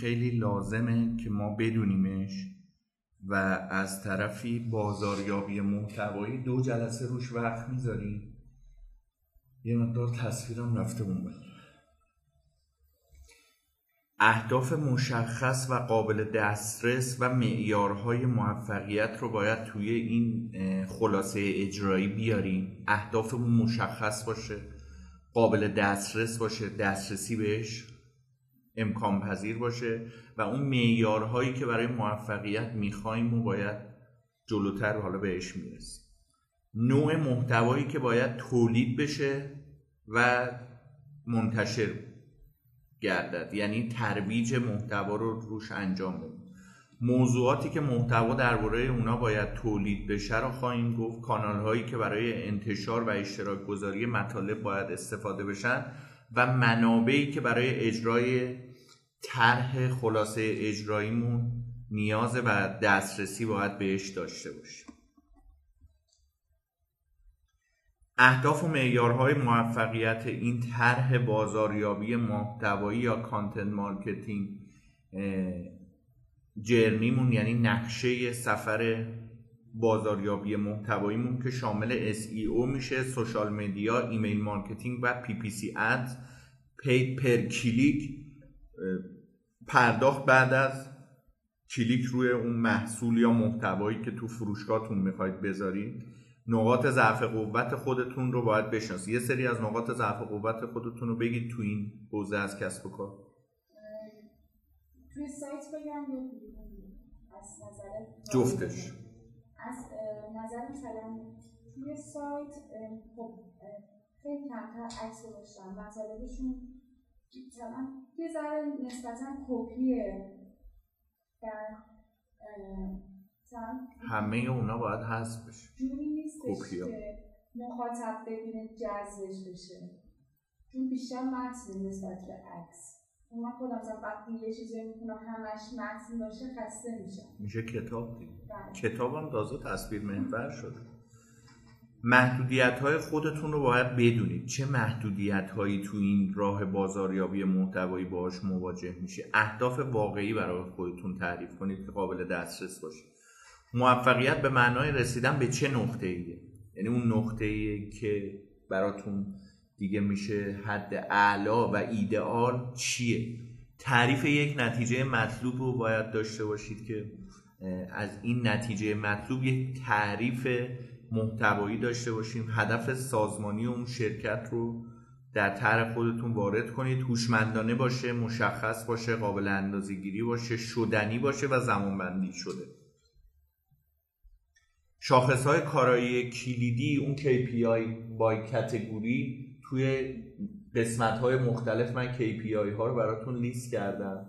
خیلی لازمه که ما بدونیمش و از طرفی بازاریابی محتوایی دو جلسه روش وقت می‌ذاریم. یه مقدار تصویرم رفته اون اهداف مشخص و قابل دسترس و معیارهای موفقیت رو باید توی این خلاصه اجرایی بیاریم. اهدافمون مشخص باشه قابل دسترس باشه دسترسی بهش. امکان پذیر باشه و اون معیارهایی که برای موفقیت می‌خوایم و باید جلوتر حالا بهش می‌رسیم. نوع محتوایی که باید تولید بشه و منتشر گردد. یعنی ترویج محتوا رو روش انجام بدیم. موضوعاتی که محتوا درباره اونا باید تولید بشه رو خواهیم گفت. کانال هایی که برای انتشار و اشتراک گذاری مطالب باید استفاده بشن و منابعی که برای اجرای طرح خلاصه اجراییمون نیاز و دسترسی باید بهش داشته باشیم. اهداف و معیارهای موفقیت این طرح بازاریابی محتوایی یا content marketing journey مون یعنی نقشه سفر بازاریابی محتواییمون که شامل SEO میشه social media email marketing و PPC ads پید پر کلیک پرداخت بعد از کلیک روی اون محصول یا محتوایی که تو فروشگاهتون می‌خواید بذارید نقاط ضعف قوت خودتون رو باید بشناسید. یه سری از نقاط ضعف قوت خودتون رو بگید تو این حوزه از کسب و کار. توی سایت بگم از نظر جفتش. از نظر مثلا توی سایت خب خیلی کمتر عکس گذاشتم مطالبشون مثلا یه ذره نسبتا کپیه. در همه اونا باید هست بشه. جوری نیستش که مخاطب ببینه جذبش بشه. چون بیشتر متن نسبت به عکس. من خودم مثلا وقتی یه چیزی می‌کنم همش متن باشه خسته میشم. میشه کتاب دیگه. بله. کتابم تازه تصویر محور شده. محدودیت های خودتون رو باید بدونید. چه محدودیت هایی تو این راه بازاریابی محتوایی باهاش مواجه میشه اهداف واقعی برای خودتون تعریف کنید که قابل دسترس باشه موفقیت به معنای رسیدن به چه نقطه ایه یعنی اون نقطه ایه که براتون دیگه میشه حد اعلا و ایدئال چیه؟ تعریف یک نتیجه مطلوب رو باید داشته باشید که از این نتیجه مطلوب یک تعریف محتوایی داشته باشیم. هدف سازمانی اون شرکت رو در طرح خودتون وارد کنید. هوشمندانه باشه مشخص باشه قابل اندازه‌گیری باشه شدنی باشه و زمانبندی شده. شاخص های کارایی کلیدی اون KPI بای کتگوری توی قسمت های مختلف من KPI ها رو براتون لیست کردم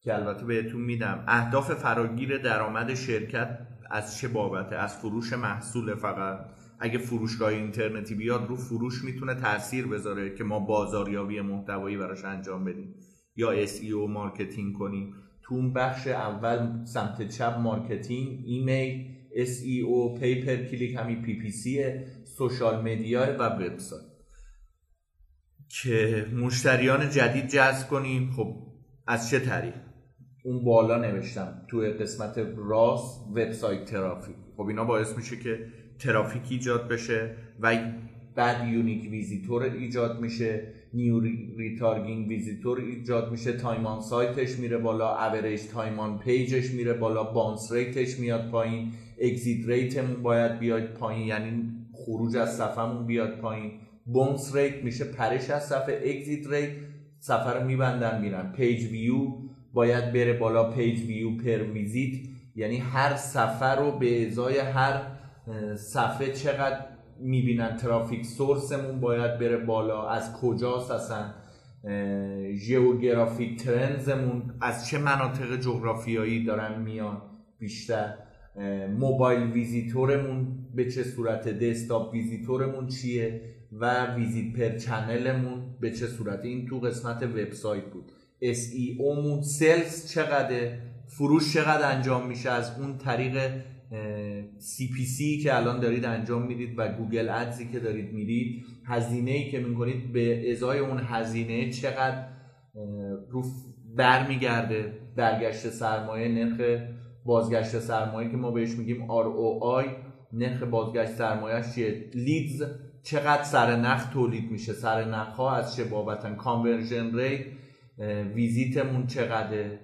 که البته بهتون میدم. اهداف فراگیر درآمد شرکت از چه بابته؟ از فروش محصول فقط. اگه فروشگاه اینترنتی بیاد رو فروش می‌تونه تاثیر بذاره که ما بازاریابی محتوایی براش انجام بدیم. یا SEO marketing کنیم. تو اون بخش اول سمت چپ marketing email SEO pay per click همین PPC social media و وبسایت. که مشتریان جدید جذب کنیم. خب از چه طریق؟ اون بالا نوشتم توی قسمت راست website traffic. خب اینا باعث میشه که ترافیک ایجاد بشه و بعد unique visitor ایجاد میشه new retargeting visitor ایجاد میشه time on site ش میره بالا average time on page ش میره بالا bounce rate ش میاد پایین exit rate مون باید بیاد پایین یعنی خروج از صفحمون بیاد پایین. bounce rate میشه پرش از صفحه exit rate رو میبندن میرن. پیج ویو باید بره بالا page view per visit یعنی هر صفحه رو به ازای هر صفحه چقدر می‌بینن traffic source مون باید بره بالا. از کجاست اصلا؟ geographic trends مون از چه مناطق جغرافیایی دارن میان بیشتر؟ mobile visitor مون به چه صورت؟ desktop visitor مون چیه؟ و ویزیت پر چنلمون به چه صورت؟ این تو قسمت وبسایت بود. SEO مون سلز چقدر فروش چقدر انجام میشه از اون طریق CPC که الان دارید انجام می‌دید و گوگل ادزی که دارید می‌دید هزینه ای که می‌کنید به ازای اون هزینه چقدر رو برمیگرده برگشت سرمایه نرخ بازگشت سرمایه که ما بهش میگیم ROI نرخ بازگشت سرمایه چیه؟ leads چقدر سر نخ تولید میشه؟ سر نخ ها از چه بابتن؟ conversion rate visit مون چقدره؟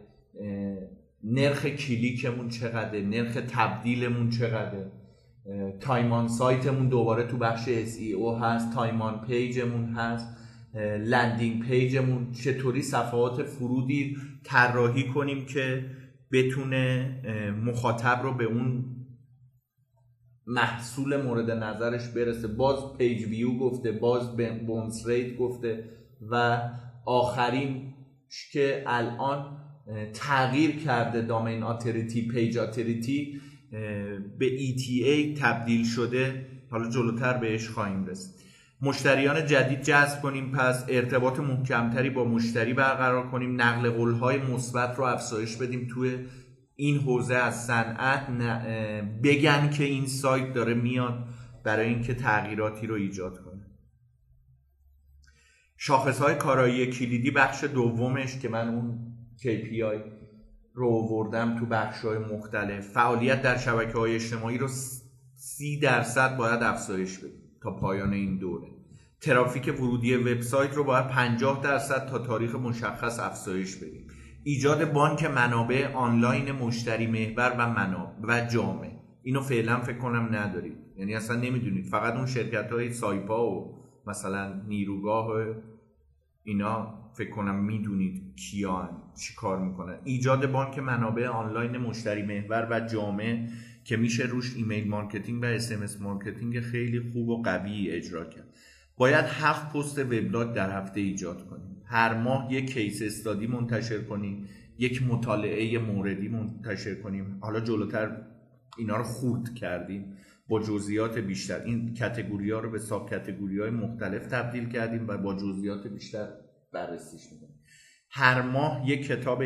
نرخ کلیکمون چقدره؟ نرخ تبدیلمون چقدره؟ time on site مون دوباره تو بخش SEO هست time on page مون هست landing page مون. چطوری صفحات فرودی طراحی کنیم که بتونه مخاطب رو به اون محصول مورد نظرش برسه؟ باز پیج ویو گفته باز bounce rate گفته و آخرین که الان تغییر کرده domain authority page authority به ETA تبدیل شده. حالا جلوتر بهش خواهیم رسید. مشتریان جدید جذب کنیم پس ارتباط محکمتری با مشتری برقرار کنیم. نقل قولهای مثبت رو افزایش بدیم. توی این حوزه از صنعت بگن که این سایت داره میاد برای اینکه تغییراتی رو ایجاد کنه. شاخص های کارایی کلیدی بخش دومش که من اون KPI رو وردم تو بخش های مختلف. فعالیت در شبکه های اجتماعی رو سی درصد باید افزایش بدیم تا پایان این دوره. ترافیک ورودی وبسایت رو باید 50 درصد تا تاریخ مشخص افزایش بدیم. ایجاد بانک منابع آنلاین مشتری محور و منابع و جامع. اینو فعلا فکر کنم ندارید. یعنی اصلا نمی‌دونید. فقط اون شرکت های سایپا و مثلا نیروگاه اینا فکر کنم می‌دونید کیان چی کار می‌کنن. ایجاد بانک منابع آنلاین مشتری محور و جامع که میشه روش email marketing و اس marketing خیلی خوب و قوی اجرا کرد. باید هفت پست وبلاگ در هفته ایجاد کنیم. هر ماه یک case study منتشر کنیم. یک مطالعه موردی منتشر کنیم. حالا جلوتر اینا رو خورد کردیم. با جزئیات بیشتر. این کتگوری ها رو به ساب کتگوری های مختلف تبدیل کردیم و با جزئیات بیشتر بررسیش می‌کنیم. هر ماه یک کتاب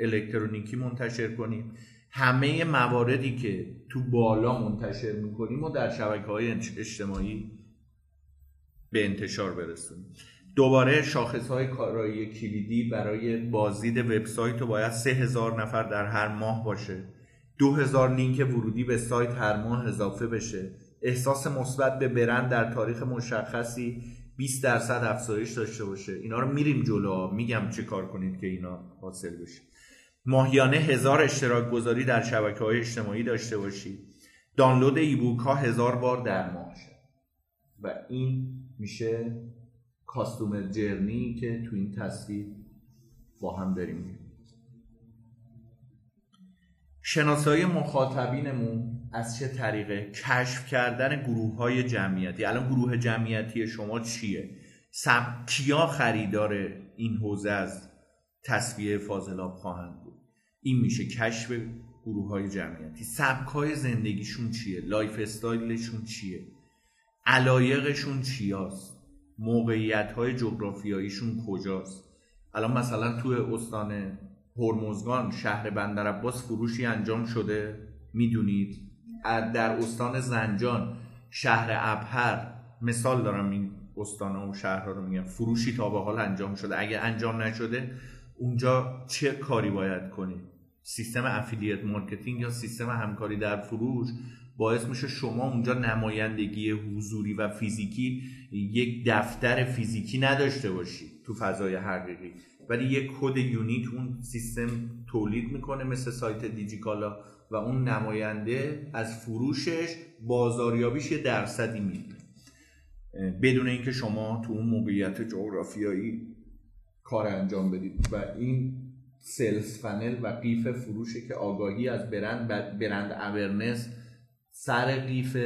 الکترونیکی منتشر کنیم. همه مواردی که تو بالا منتشر می‌کنیم و در شبکه های اجتماعی به انتشار برسونیم. دوباره شاخص های کارایی کلیدی برای بازدید وبسایت رو باید 3000 نفر در هر ماه باشه. 2000 لینک ورودی به سایت هر ماه اضافه بشه. احساس مثبت به برند در تاریخ مشخصی 20 درصد افزایش داشته باشه. اینا رو میریم جلو. میگم چه کار کنید که اینا حاصل بشه. ماهیانه هزار اشتراک گذاری در شبکه های اجتماعی داشته باشید. دانلود ایبوک ها هزار بار در ماه شد و این میشه customer journey که تو این تصویر با هم داریم. شناسایی مخاطبینمون از چه طریقه؟ کشف کردن گروه های جمعیتی. الان گروه جمعیتی شما چیه؟ سب... کیا خریدار این حوزه از تصفیه فاضلاب خواهند بود؟ این میشه کشف گروه های جمعیتی. سبک های زندگیشون چیه؟ lifestyle شون چیه؟ علایقشون چیاست؟ موقعیت های جغرافیاییشون کجاست؟ الان مثلا توی استان هرمزگان شهر بندر فروشی انجام شده؟ می‌دونید؟ در استان زنجان شهر ابهر. مثال دارم این استان و شهرها رو میگم. فروشی تا به حال انجام شده. اگه انجام نشده اونجا چه کاری باید کنید سیستم affiliate marketing یا سیستم همکاری در فروش باعث میشه شما اونجا نمایندگی حضوری و فیزیکی یک دفتر فیزیکی نداشته باشید تو فضای حقیقی. ولی یک کد unique اون سیستم تولید می‌کنه مثل سایت دیجیکالا و اون نماینده از فروشش بازاریابیش یه درصدی میده. بدون اینکه شما تو اون موقعیت جغرافیایی کار انجام بدید. و این sales funnel و قیف فروشه که آگاهی از برند brand awareness سر قیف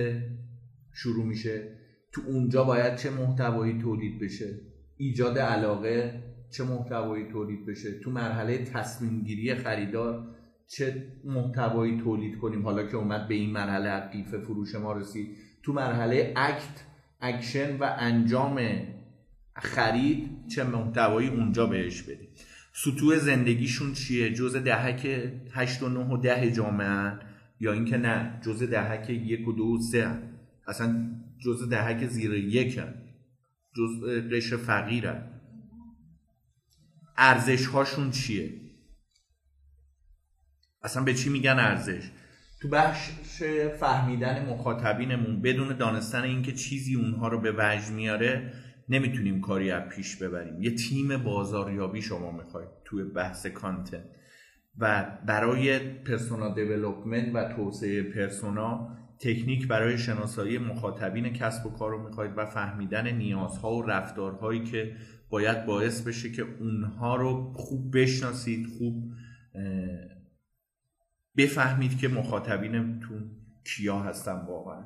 شروع میشه. تو اونجا باید چه محتوایی تولید بشه؟ ایجاد علاقه چه محتوایی تولید بشه تو مرحله تصمیم گیری خریدار چه محتوایی تولید کنیم. حالا که اومد به این مرحله قیف فروش ما رسید. تو مرحله act action و انجام خرید چه محتوایی اونجا بهش بدیم. سطوح زندگیشون چیه؟ جز دهک 8 و 9 و 10 جامعه یا اینکه نه جز دهک یک و دو و سه اصلا جز دهک زیر یک جز قشر فقیرن ارزش هاشون چیه؟ اصلا به چی میگن ارزش؟ تو بخش فهمیدن مخاطبینمون بدون دانستن اینکه چیزی اونها رو به وجه میاره نمی‌تونیم کاری از پیش ببریم. یه تیم بازاریابی شما می‌خواید توی بحث content. و برای persona development و توسعه persona تکنیک برای شناسایی مخاطبین کسب و کار رو می‌خواید و فهمیدن نیازها و رفتارهایی که باید باعث بشه که اونها رو خوب بشناسید خوب بفهمید که مخاطبینتون کیا هستن واقعا.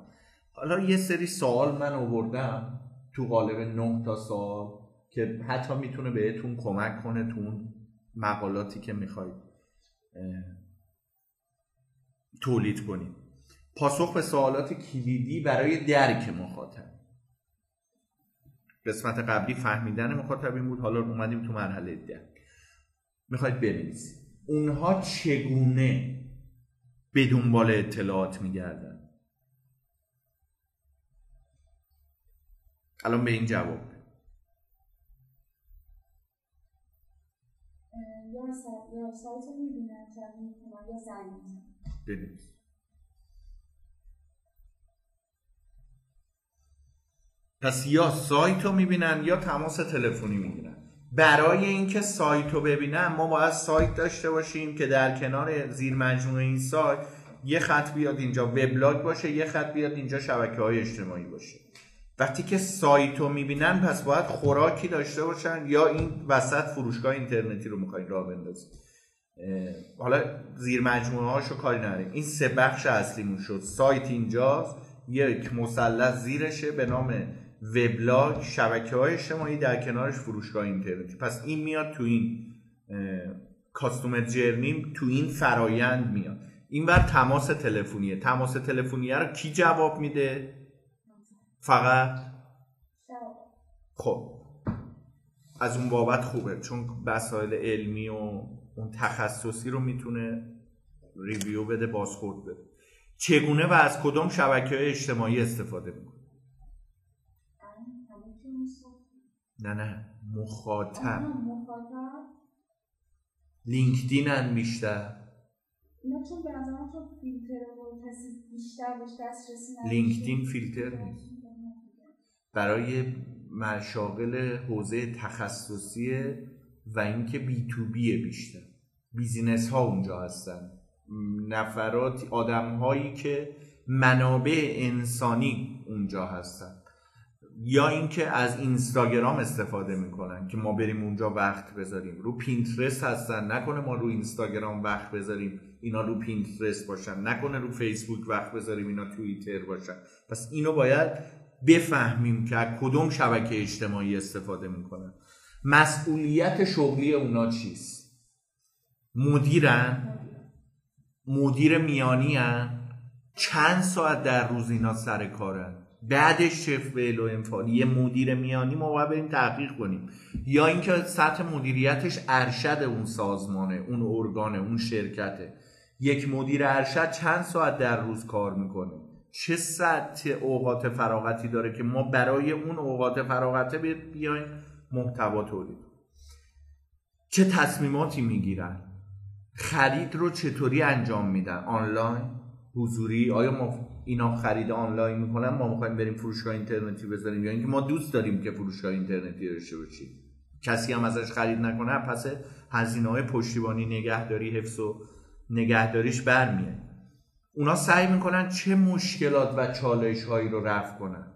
حالا یه سری سوال من آوردم تو قالب نه تا سوال که حتی می‌تونه بهتون کمک کنه تو اون مقالاتی که می‌خواید تولید کنید. پاسخ به سوالات کلیدی برای درک مخاطب. قسمت قبلی فهمیدن مخاطبین بود. حالا اومدیم تو مرحله درک می‌خواید بنویسید. اونها چگونه به دنبال اطلاعات میگردن؟ الان به این جواب. یا سایت رو می‌بینن یا زنگ پس یا سایت رو می‌بینن یا تماس تلفنی می‌گیرن. برای اینکه سایت رو ببینن ما باید سایت داشته باشیم که در کنار زیر مجموعه این سایت یه خط بیاد اینجا وبلاگ باشه یه خط بیاد اینجا شبکه های اجتماعی باشه. وقتی که سایت رو می‌بینن پس باید خوراکی داشته باشن یا این وسط فروشگاه اینترنتی رو می‌خواین راه بندازید حالا زیر مجموعه هاشو کاری این سه بخش اصلیمون شد. سایت اینجاست. یک مثلث زیرشه به نام وبلاگ شبکه های اجتماعی در کنارش فروشگاه اینترنتی. پس این میاد تو این کاستومر جرنیم تو این فرایند میاد. این بر تماس تلفنیه. تماس تلفنیه رو کی جواب میده؟ فقط؟ خب. از اون بابت خوبه چون مسائل علمی و اون تخصصی رو می‌تونه ریویو بده بازخورد بده. چگونه و از کدام شبکه اجتماعی استفاده می‌کنه؟ نه نه مخاطب. LinkedInن بیشتر. نه چون به نظرم چون فیلتر و کسی بیشتر بهش دسترسی LinkedIn فیلتر نیست. برای مشاغل حوزه تخصصی و اینکه B2B ه بیشتر. business ها اونجا هستن. نفرات آدم هایی که منابع انسانی اونجا هستن. یا اینکه از اینستاگرام استفاده می‌کنن که ما بریم اونجا وقت بذاریم. رو پینترست هستن نکنه ما رو اینستاگرام وقت بذاریم اینا رو پینترست باشن. نکنه رو فیسبوک وقت بذاریم اینا توییتر باشن. پس اینو باید بفهمیم که از کدوم شبکه اجتماعی استفاده می‌کنن. مسئولیت شغلی اونا چیست؟ مدیرن؟ مدیر میانی هن؟ چند ساعت در روز اینا سر کارن؟ بعدش فعل و انفعال یه مدیر میانی ما باید بریم تحقیق کنیم. یا اینکه سطح مدیریتش ارشد اون سازمانه اون ارگانه اون شرکته. یک مدیر ارشد چند ساعت در روز کار می‌کنه؟ چه سطح اوقات فراغتی داره که ما برای اون اوقات فراغته بیایم محتوا تولید؟ چه تصمیماتی می‌گیرن؟ خرید رو چطوری انجام میدن؟ آنلاین؟ حضوری؟ آیا ما اینا خرید آنلاین می‌کنن ما می‌خوایم بریم فروشگاه اینترنتی بذاریم. یا اینکه ما دوست داریم که فروشگاه اینترنتی داشته باشیم. کسی هم ازش خرید نکنه پس هزینه های پشتیبانی نگهداری حفظ و نگهداریش برمیاد اونا سعی می‌کنن چه مشکلات و چالش هایی رو رفع کنن؟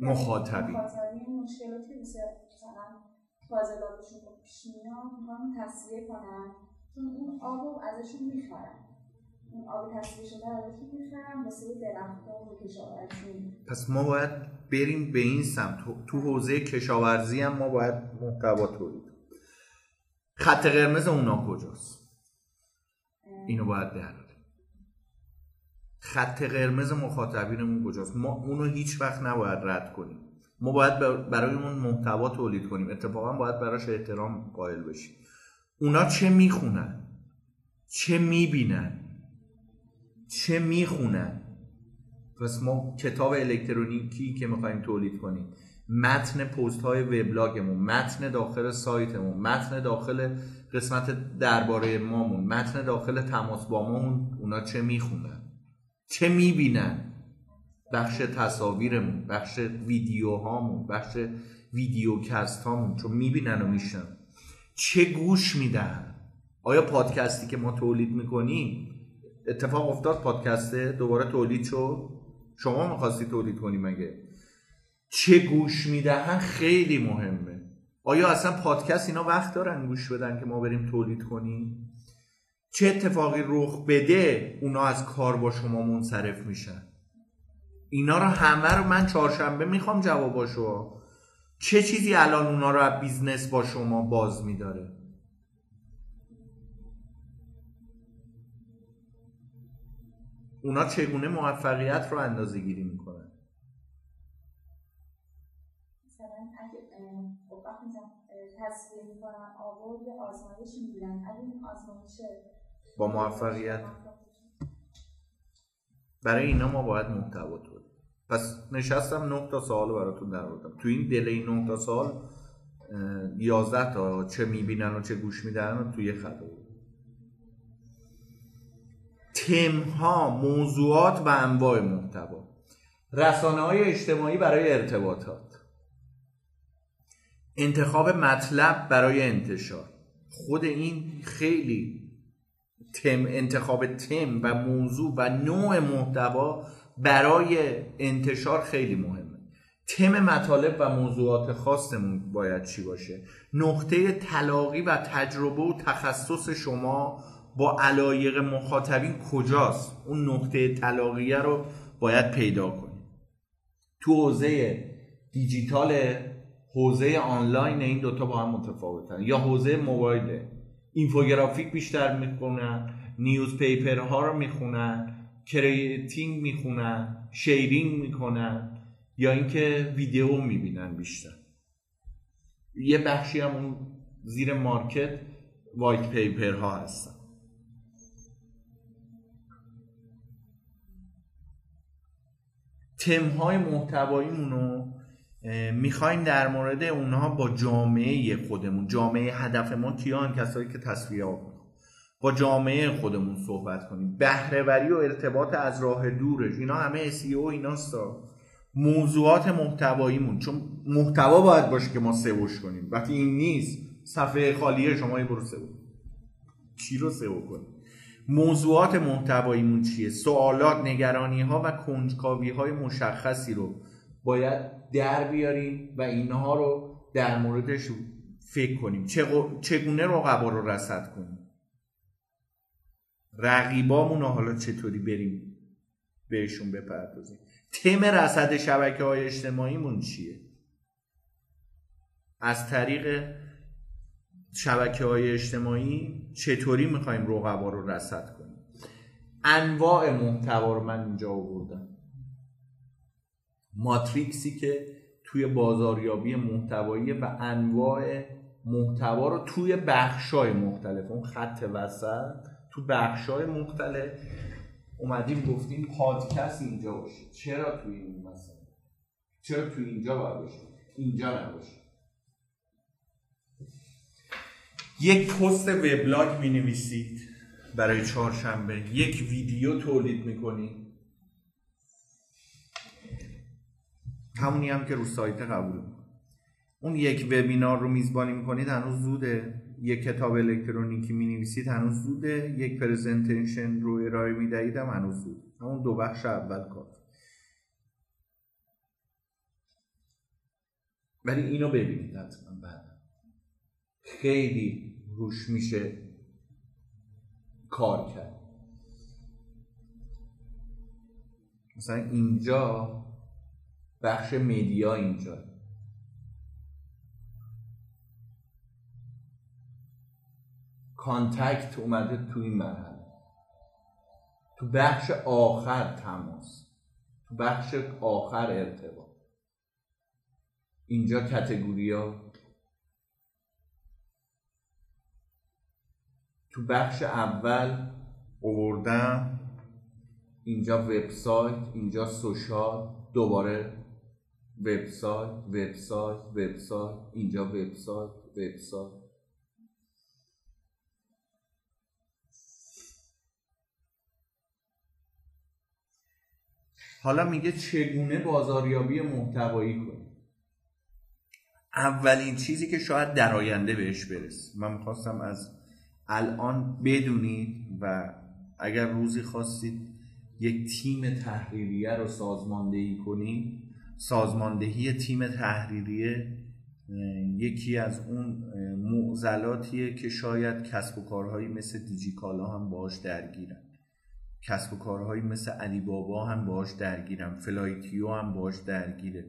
مخاطبی. مشکلاتی مثلا فاضلاتشون پیش میاد تصویه کنن چون اون آب ازشون می‌خرن. آب شده واسه و کشاورزی. پس ما باید بریم به این سمت. تو حوزه کشاورزی هم ما باید محتوا تولید خط قرمز اونا کجاست؟ اینو باید در خط قرمز مخاطبینمون کجاست؟ ما اونو هیچ وقت نباید رد کنیم. ما باید برای اون محتوا تولید کنیم. اتفاقا باید براش احترام قائل بشیم. اونا چه می‌خونن؟ چه می‌بینن؟ چه می‌خونن؟ پس ما کتاب الکترونیکی که می‌خوایم تولید کنیم متن پست های وبلاگمون متن داخل سایتمون متن داخل قسمت درباره مامون متن داخل تماس با مامون اونا چه می‌خونن؟ چه می‌بینن؟ بخش تصاویرمون بخش ویدیوهامون بخش ویدیوکست هامون چون می‌بینن و میشن چه گوش میدن؟ آیا پادکستی که ما تولید می‌کنیم اتفاق افتاد پادکسته دوباره تولید شد. شما می‌خواستی تولید کنی مگه؟ چه گوش می‌دهن خیلی مهمه. آیا اصلا پادکست اینا وقت دارن گوش بدن که ما بریم تولید کنیم؟ چه اتفاقی رخ بده اونا از کار با شما منصرف میشن؟ اینا رو همه رو من چهارشنبه می‌خوام جواباشو. چه چیزی الان اونا رو بیزنس با شما باز میداره؟ اونا چگونه موفقیت رو اندازه گیری می‌کنن؟ مثلا اگه خب وقتی تصویر می‌کنن آب یه آزمایش می‌گیرن اگه این آزمایش با موفقیت. برای اینا ما باید محتوا تولید پس نشستم نه تا سوال براتون در آوردم. تو این دل این نه تا سوال یازده تا چه می‌بینن و چه گوش میدن و توی خط تم ها موضوعات و انواع محتوا. رسانه های اجتماعی برای ارتباطات. انتخاب مطلب برای انتشار. خود این خیلی تم انتخاب تم و موضوع و نوع محتوا برای انتشار خیلی مهمه. تم مطالب و موضوعات خاصمون باید چی باشه؟ نقطه تلاقی و تجربه و تخصص شما با علایق مخاطبین کجاست؟ اون نقطه تلاقیه رو باید پیدا کنید تو حوزه دیجیتال حوزه آنلاین این دوتا با هم متفاوتن. یا حوزه موبایل اینفوگرافیک بیشتر می‌خونن newspaper ها رو می‌خونن creating می‌خونن sharing می‌کنن یا اینکه ویدیو می‌بینن بیشتر. یه بخشی هم اون زیر market white paper ها هستن. تم های محتواییمون رو می‌خوایم در مورد اونها با جامعه خودمون جامعه هدف ما کیان کسایی که تصویه با جامعه خودمون صحبت کنیم. بهرهوری و ارتباط از راه دورش. اینا همه SEO ایناستا. موضوعات محتواییمون. چون محتوا باید باشه که ما سئوش کنیم. وقتی این نیست صفحه خالیه شما یه برو سئو چی رو سئو کنیم؟ موضوعات محتواییمون چیه؟ سوالات نگرانی ها و کنجکاوی های مشخصی رو باید در بیاریم و اینها رو در موردش فکر کنیم. چگونه رقبا رو رسد کنیم؟ رقیبامون رو حالا چطوری بریم بهشون بپردازیم؟ تم رسد شبکه های اجتماعیمون چیه؟ از طریق شبکه های اجتماعی چطوری می‌خوایم رقبا رو رسد کنیم؟ انواع محتوا رو من اینجا آوردم. ماتریکسی که توی بازاریابی محتوایی و انواع محتوا رو توی بخشای مختلف اون خط وسط تو بخشای مختلف اومدیم گفتیم پادکست اینجا باشه. چرا توی این مثلا؟ چرا توی اینجا باید باشه؟ اینجا نباشه. یک پست وبلاگ می نویسید برای چهارشنبه. یک ویدیو تولید می‌کنید همونی هم که رو سایت قبول. اون یک وبینار رو میزبانی می‌کنید هنوز زوده. یک کتاب الکترونیکی می نویسید هنوز زوده. یک پرزنتیشن رو ارائه می دهید هم هنوز زوده. همون دو بخش اول کار. ولی اینو ببینید حتما بعد. خیلی روش میشه کار کرد. مثلا اینجا بخش میدیا اینجا. کانتکت اومده تو این مرحله. تو بخش آخر تماس. تو بخش آخر ارتباط. اینجا کتگوریا تو بخش اول اووردم اینجا وبسایت اینجا سوشال دوباره وبسایت وبسایت وبسایت اینجا وبسایت وبسایت. حالا میگه چگونه بازاریابی محتوایی کنی اولین چیزی که شاید در آینده بهش برس من می‌خواستم از الان بدونید و اگر روزی خواستید یک تیم تحریریه رو سازماندهی کنید سازماندهی تیم تحریریه یکی از اون معضلاتیه که شاید کسب و کارهایی مثل دیجیکالا هم باش درگیرن. کسب و کارهایی مثل علی بابا هم باش درگیرن. فلایتیو هم باش درگیره.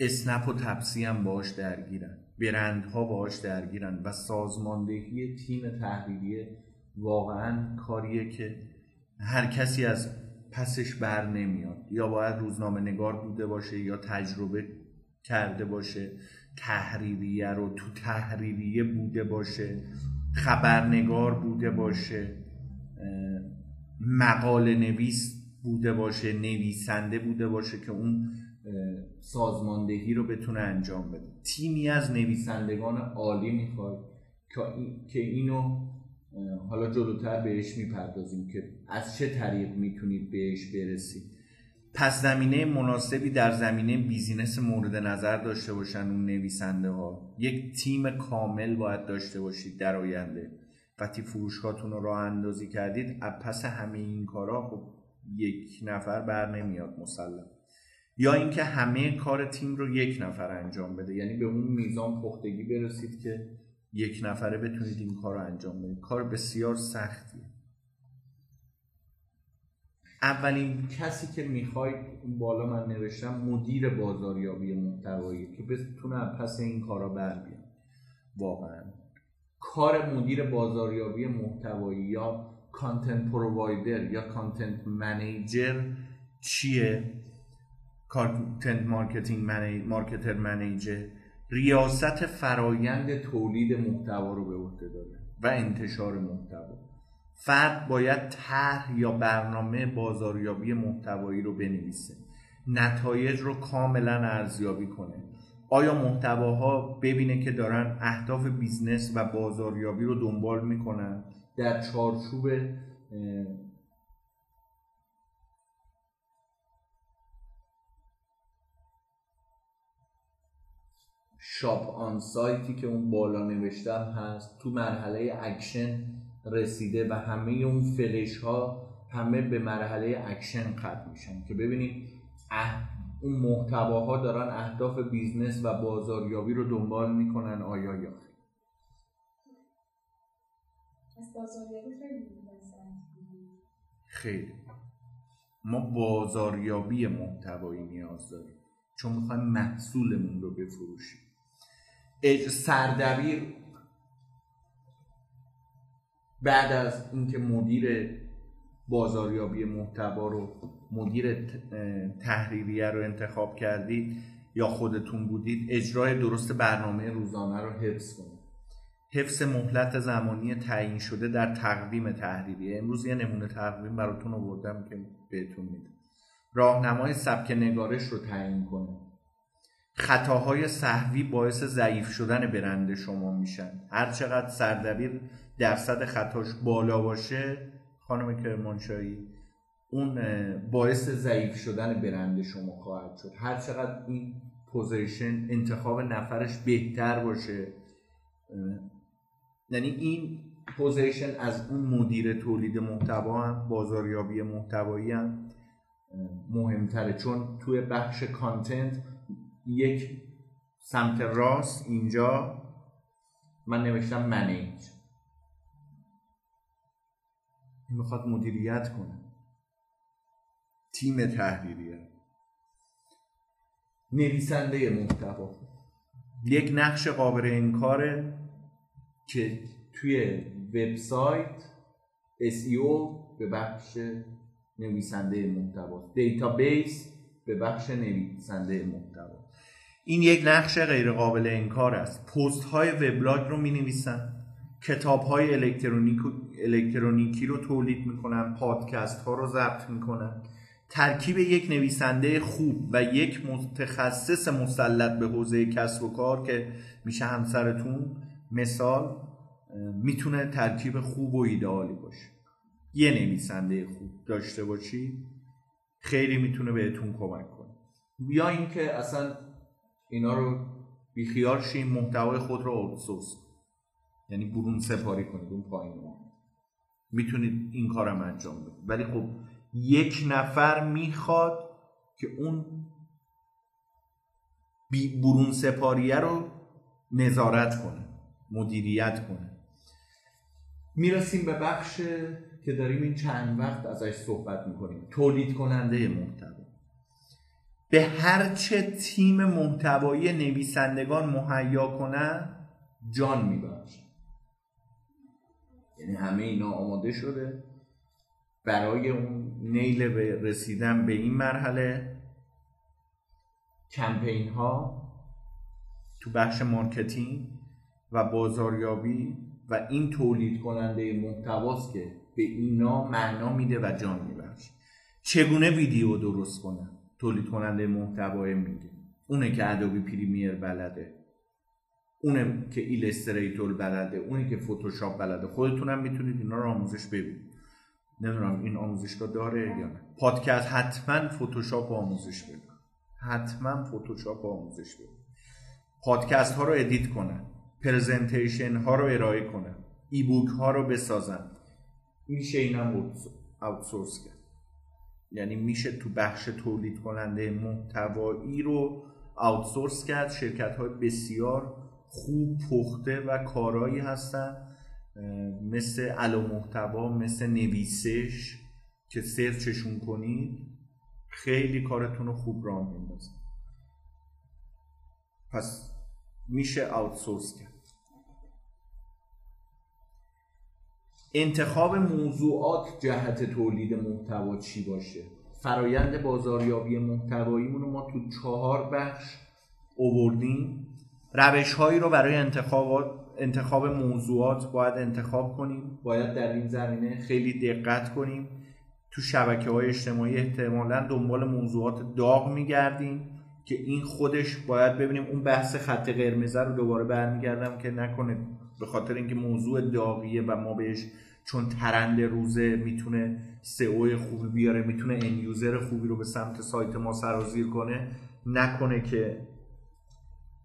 اسنپ و تپسی هم باش درگیرن. برندها باش درگیرن و سازماندهی تیم تحریریه واقعا کاریه که هر کسی از پسش بر نمیاد. یا باید روزنامه نگار بوده باشه یا تجربه کرده باشه تحریریه رو تو تحریریه بوده باشه خبرنگار بوده باشه مقاله نویس بوده باشه نویسنده بوده باشه که اون سازماندهی رو بتونه انجام بده. تیمی از نویسندگان عالی می‌خواد که اینو حالا جلوتر بهش می‌پردازیم که از چه طریق می‌تونید بهش برسید. پس زمینه مناسبی در زمینه بیزینس مورد نظر داشته باشن اون نویسنده ها یک تیم کامل باید داشته باشید در آینده. وقتی فروشگاهتون رو راه اندازی کردید پس همه این کارا خب یک نفر بر نمیاد مسلم. یا اینکه همه کار تیم رو یک نفر انجام بده. یعنی به اون میزان پختگی برسید که یک نفره بتونید این کار رو انجام بدید. کار بسیار سختیه. اولین کسی که می‌خواید بالا من نوشتم مدیر بازاریابی محتوایی که بتونه پس این کارا بر بیاد واقعا. کار مدیر بازاریابی محتوایی یا content provider یا content manager چیه؟ content marketing marketer manager ریاست فرایند تولید محتوا رو به عهده داره و انتشار محتوا. فرد باید طرح یا برنامه بازاریابی محتوایی رو بنویسه. نتایج رو کاملا ارزیابی کنه. آیا محتواها ببینه که دارن اهداف بیزنس و بازاریابی رو دنبال می‌کنن؟ در چارچوب شاپ آن سایتی که اون بالا نوشتم هست. تو مرحله اکشن رسیده و همه اون فلش ها همه به مرحله اکشن ختم میشن که ببینید اون محتواها دارن اهداف بیزنس و بازاریابی رو دنبال می‌کنن آیا یا خیلی. ما بازاریابی محتوایی نیاز داریم. چون می‌خوایم محصولمون رو بفروشیم. سردبیر. بعد از اینکه مدیر بازاریابی محتوا رو مدیر تحریریه رو انتخاب کردید یا خودتون بودید اجرای درست برنامه روزانه رو حفظ کنید. حفظ مهلت زمانی تعیین شده در تقویم تحریریه. امروز یه نمونه تقویم براتون آوردم که بهتون میده راهنمای سبک نگارش رو تعیین کنید. خطاهای صحوی باعث ضعیف شدن برند شما میشن. هر چقدر سردبیر درصد خطاش بالا باشه خانم کرمانشاهی اون باعث ضعیف شدن برند شما خواهد شد. هر چقدر این position انتخاب نفرش بهتر باشه یعنی این position از اون مدیر تولید محتوا هم بازاریابی محتوایی هم مهمتره. چون توی بخش content یک سمت راست اینجا من نوشتم منیج می‌خواد مدیریت کنه. تیم تحریریه نویسنده محتوا. یک نقش قابل انکاره که توی وبسایت SEO به بخش نویسنده محتوا دیتابیس به بخش نویسنده محتوا. این یک نقش غیر قابل انکار است. پست های وبلاگ رو می نویسن کتاب های الکترونیک الکترونیکی رو تولید می‌کنن پادکست ها رو ضبط می‌کنن ترکیب یک نویسنده خوب و یک متخصص مسلط به حوزه کسب و کار که میشه همسرتون مثال می‌تونه ترکیب خوب و ایدئالی باشه. یه نویسنده خوب داشته باشی خیلی می‌تونه بهتون کمک کنه. یا اینکه اصلا اینا رو بیخیال شیم محتوای خود رو اوتسورس یعنی برون سپاری کنید اون پایین می‌تونید این کارم انجام بدید. ولی خب یک نفر می‌خواد که اون برون سپاریه رو نظارت کنه مدیریت کنه. می‌رسیم به بخش که داریم این چند وقت ازش صحبت می‌کنیم. تولید کننده محتوا به هر چه تیم محتوایی نویسندگان مهیا کنن جان میبخشن یعنی همه اینا آماده شده. برای اون نیل به رسیدن به این مرحله کمپین ها تو بخش marketing و بازاریابی و این تولید کننده محتواست که به اینا معنا میده و جان میبخشه چگونه ویدیو درست کنن تولید کننده محتوای میگه. اونه که Adobe Premiere بلده. اونه که Illustrator بلده. اونه که فتوشاپ بلده. خودتونم می‌تونید اینا رو آموزش ببینید نمی‌دونم این آموزشگاه داره یا نه. پادکست حتما فتوشاپ آموزش بده. حتما فتوشاپ آموزش بده. پادکست ها رو edit کنن. presentation ها رو ارائه کنن. ebook ها رو بسازن. میشه اینم outsource کرد. یعنی میشه تو بخش تولید کننده محتوایی رو outsource کرد. شرکت های بسیار خوب پخته و کارایی هستن. مثل الو محتوا مثل نویسش که سرچشون کنید خیلی کارتون رو خوب راه میندازن پس میشه اوتسورس کرد. انتخاب موضوعات جهت تولید محتوا چی باشه؟ فرایند بازاریابی محتواییمون رو ما تو چهار بخش اووردیم. روش هایی رو برای انتخابات انتخاب موضوعات باید انتخاب کنیم. باید در این زمینه خیلی دقت کنیم. تو شبکه های اجتماعی احتمالا دنبال موضوعات داغ میگردیم که این خودش باید ببینیم. اون بحث خط قرمزه رو دوباره برمیگردم که نکنه به خاطر اینکه موضوع داغیه و ما بهش چون ترند روزه می‌تونه سئو خوبی بیاره می‌تونه ان یوزر خوبی رو به سمت سایت ما سرازیر کنه نکنه که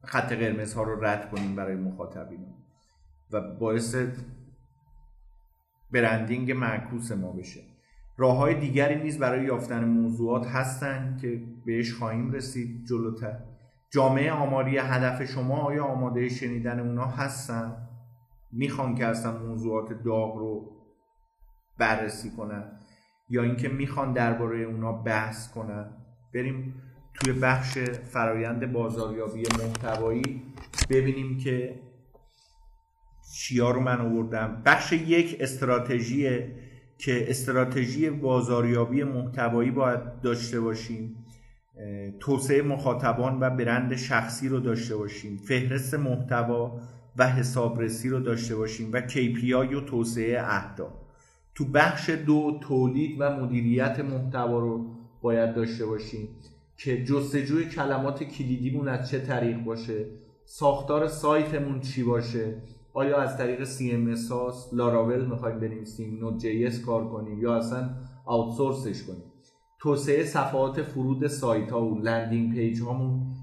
خط قرمز ها رو رد کنیم برای مخاطبین و باعث برندینگ معکوس ما بشه. راه های دیگری نیز برای یافتن موضوعات هستن که بهش خواهیم رسید جلوتر. جامعه آماری هدف شما آیا آماده شنیدن اونا هستن؟ می‌خوان که اصلا موضوعات داغ رو بررسی کنن یا اینکه می‌خوان درباره اونا بحث کنن. بریم توی بخش فرایند بازاریابی محتوایی ببینیم که چیا رو من آوردم. بخش یک استراتژی که استراتژی بازاریابی محتوایی باید داشته باشیم. توسعه مخاطبان و برند شخصی رو داشته باشیم. فهرست محتوا و حسابرسی رو داشته باشیم و KPI و توسعه اهداف تو بخش دو تولید و مدیریت محتوا رو باید داشته باشیم که جستجوی کلمات کلیدیمون از چه طریق باشه ساختار سایتمون چی باشه آیا از طریق CMS هاست لاراول می‌خوایم بنویسیم Node J کار کنیم یا اصلا outsource ش کنیم. توسعه صفحات فرود سایت ها و landing page هامون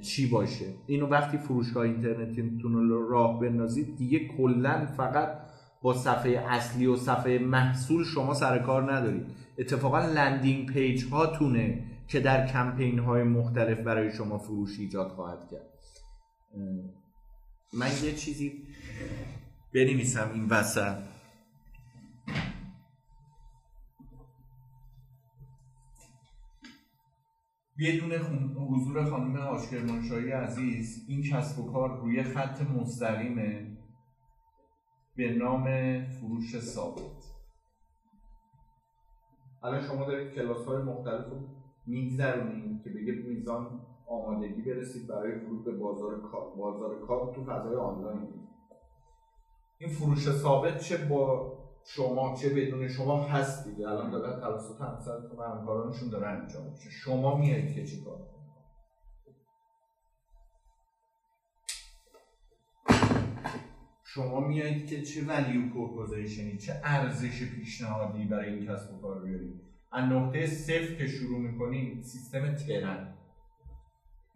چی باشه؟ اینو وقتی فروشگاه اینترنتیتون رو راه بندازید دیگه کلا فقط با صفحه اصلی و صفحه محصول شما سر کار ندارید. اتفاقا landing page هاتونه که در کمپین های مختلف برای شما فروش ایجاد خواهد کرد. من یه چیزی بنویسم این وسط. بدون حضور خانم آشکرمانشاهی عزیز این کسب و کار روی خط مستقیمه. به نام فروش ثابت. الان شما دارید کلاس های مختلف رو میگذرونید که بگه میزان آمادگی برسید برای ورود به بازار کار. بازار کار تو فضای آنلاین. این فروش ثابت چه با شما چه بدون شما هست دیگه. الان داره توسط همسرتون و همکارانشون داره انجام میشه. شما میایید که چی کار شما میایید که چه value proposition ی چه ارزش پیشنهادی برای این کسب و کار بیارید. از نقطه صفر که شروع می‌کنید سیستم ترن.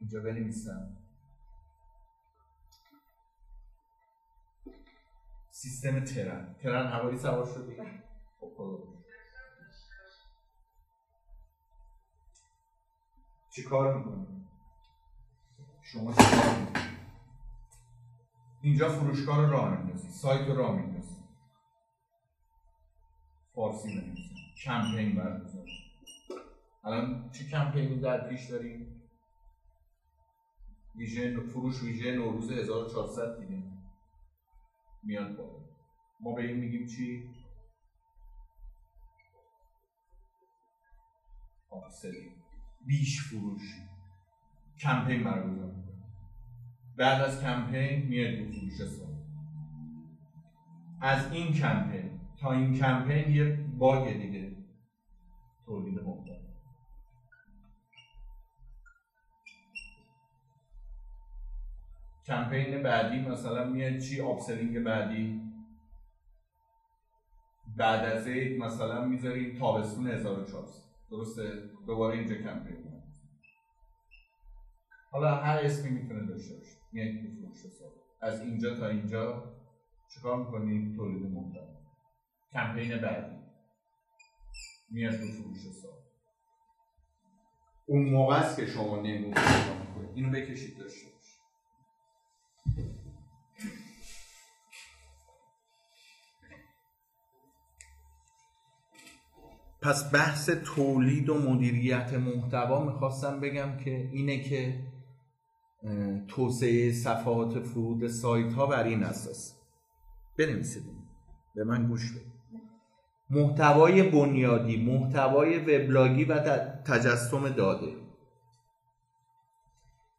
اینجا بنویسم. سیستم ترن. ترن هوایی سوار شدی خب، خب. چی کار می‌کنی؟ شما چی کار می‌کنی؟ اینجا فروشگاه رو راه میندازی سایت رو راه میندازی. فارسی بنویسیم کمپین برگزار. الان چه کمپینی در پیش داریم؟ ویژه فروش ویژه نوروز 1400 دیگه. میاد بالا. ما به این میگیم چی؟ آفسلی بیش فروش کمپین برگزار بعد از کمپین میاد رو فروش سال از این کمپین تا این کمپین یه باگ دیگه کمپین بعدی مثلا میاد چی؟ upselling بعدی. بعد از عید مثلا می‌ذاریم تابستون 1400 درسته؟ دوباره اینجا کمپین حالا هر اسمی می‌تونه داشته باشه. میاد تو فروش از اینجا تا اینجا چیکار می‌کنیم تولید محتوا. کمپین بعدی. میاد تو فروش حساب. اون موقع است که شما می‌کنید. اینو بکشید داشته. پس بحث تولید و مدیریت محتوا می‌خواستم بگم که اینه که توسعه صفحات فرود سایت ها بر این اساس. بنویسید. به من گوش بدید. محتوای بنیادی محتوای وبلاگی و تجسم داده.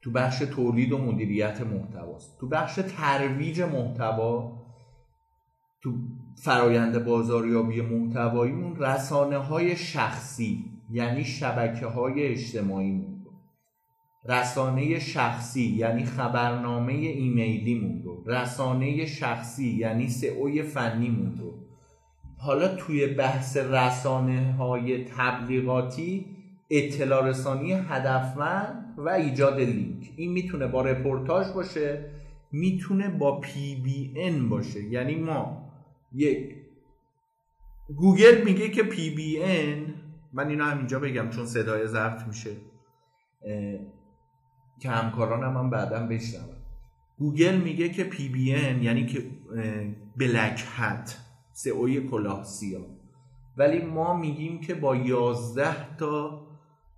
تو بخش تولید و مدیریت محتواست. تو بخش ترویج محتوا تو فرایند بازاریابی محتواییمون رسانه های شخصی یعنی شبکه های اجتماعی رسانه شخصی یعنی خبرنامه ایمیلیمون رو. رسانه شخصی یعنی سئوی فنیمون رو. حالا توی بحث رسانه های تبلیغاتی اطلاع رسانی هدفمند و ایجاد لینک. این می‌تونه با رپورتاج باشه می‌تونه با PBN باشه. یعنی ما یک. گوگل میگه که PBN من اینو همینجا بگم چون صدای ضبط میشه که همکارانم هم بعدا بشنون. گوگل میگه که PBN یعنی که black hat سئوی کلاه سیاه. ولی ما میگیم که با 11 تا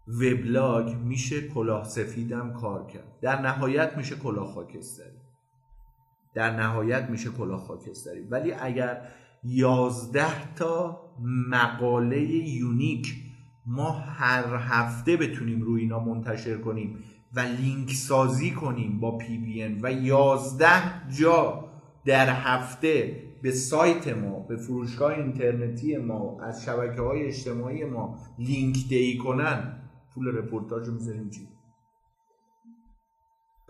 وبلاگ میشه کلاه سفیدم کار کرد. در نهایت میشه کلاه خاکستری. در نهایت میشه کلاه خاکستری. ولی اگر 11 تا مقاله unique ما هر هفته بتونیم روی اینا منتشر کنیم و لینک سازی کنیم با PBN و 11 جا در هفته به سایت ما به فروشگاه اینترنتی ما از شبکه های اجتماعی ما لینک دی کنن پول رپورتاج رو می‌ذاریم چی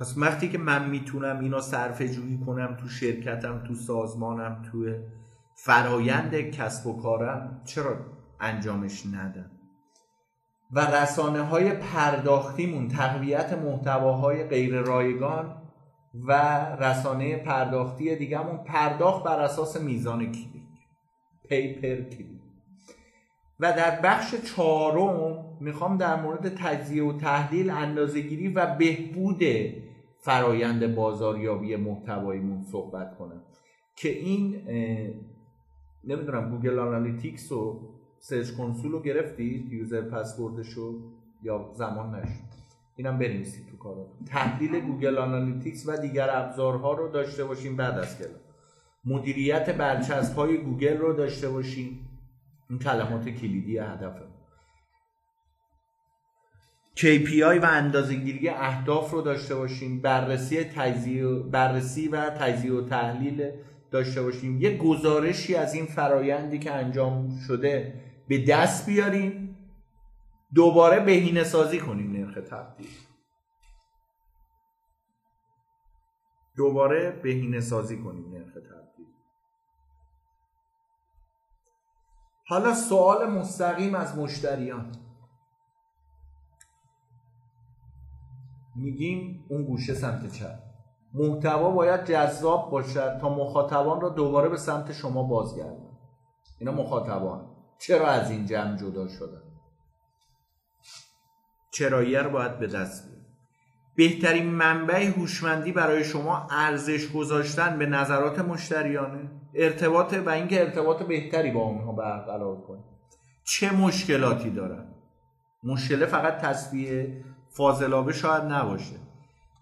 پس وقتی که من می‌تونم اینا صرفه جویی کنم تو شرکتم تو سازمانم تو فرایند کسب و کارم چرا انجامش ندم؟ و رسانه های پرداختیمون تقویت محتواهای غیر رایگان و رسانه پرداختی دیگهمون پرداخت بر اساس میزان کلیک پیپر کلیک و در بخش چهارم می‌خوام در مورد تجزیه و تحلیل اندازهگیری و بهبود فرایند بازاریابی محتواییمون صحبت کنم. که این نمی‌دونم Google Analytics و Search Console رو گرفتید؟ user password شو؟ یا زمان نشد؟ اینم بنویسید تو کاراتون. تحلیل Google Analytics و دیگر ابزارها رو داشته باشیم بعد از کلا مدیریت برچسب های گوگل رو داشته باشیم. این کلمات کلیدی هدفه KPI و اندازهگیری اهداف رو داشته باشیم بررسی تجزیه بررسی و تجزیه و تحلیل داشته باشیم. یه گزارشی از این فرایندی که انجام شده به دست بیاریم دوباره بهینه سازی کنیم نرخ تبدیل. دوباره بهینه سازی کنیم نرخ تبدیل. حالا سوال مستقیم از مشتریان. میگیم اون گوشه سمت چپ. محتوا باید جذاب باشد تا مخاطبان را دوباره به سمت شما بازگردن. اینا مخاطبان. چرا از این جمع جدا شدن؟ چراییه رو باید به دست بیاریم. بهترین منبع هوشمندی برای شما ارزش گذاشتن به نظرات مشتریانه. ارتباط و اینکه ارتباط بهتری با اونها برقرار کنید چه مشکلاتی دارن؟ مشکل فقط تصویه فاضلابه شاید نباشه.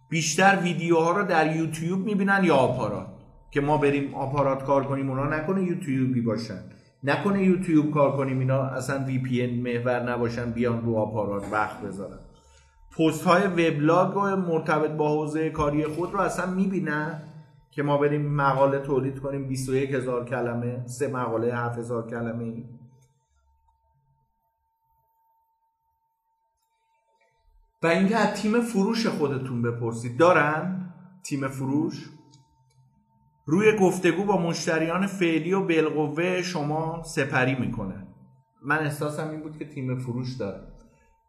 بیشتر ویدیوها رو در یوتیوب می‌بینن یا آپارات. که ما بریم آپارات کار کنیم اونا نکنه یوتیوبی باشن. نکنه یوتیوب کار کنیم اینا اصلا وی پی ان محور نباشن بیان رو آپارات وقت بذارن. پست های وبلاگ مرتبط با حوزه کاری خود رو اصلا می‌بینن که ما بریم مقاله تولید کنیم 21 هزار کلمه سه مقاله 7 هزار کلمه و اینکه از تیم فروش خودتون بپرسید. دارن تیم فروش؟ روی گفتگو با مشتریان فعلی و بالقوه شما سپری می‌کنن من احساسم این بود که تیم فروش داره.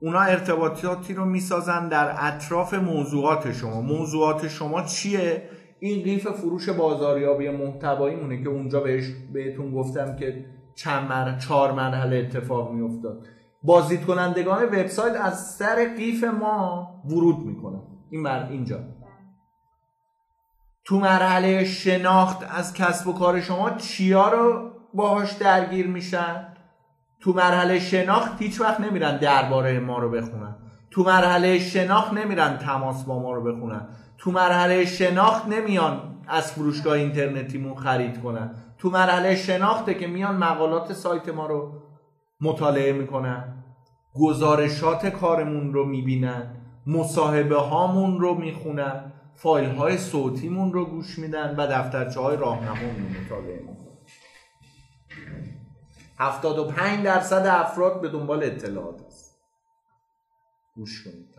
اونا ارتباطاتی رو می‌سازن در اطراف موضوعات شما. موضوعات شما چیه؟ این قیف فروش بازاریابی محتوایی مونه که اونجا بهش بهتون گفتم که چند مر... چهار مرحله اتفاق میافتاد. بازدید کنندگان وبسایت از سر قیف ما ورود می‌کنن این بر اینجا. تو مرحله شناخت از کسب و کار شما چیا رو باهاش درگیر میشن؟ تو مرحله شناخت هیچ وقت نمیرن درباره ما رو بخونن. تو مرحله شناخت نمیرن تماس با ما رو بخونن. تو مرحله شناخت نمیان از فروشگاه اینترنتیمون خرید کنن. تو مرحله شناخته که میان مقالات سایت ما رو مطالعه می‌کنن گزارشات کارمون رو می‌بینن مصاحبه هامون رو می‌خونن فایل های صوتیمون رو گوش میدن و دفترچه های راهنمامون رو مطالعه می‌کنن. 75 درصد افراد به دنبال اطلاعات است گوش کنید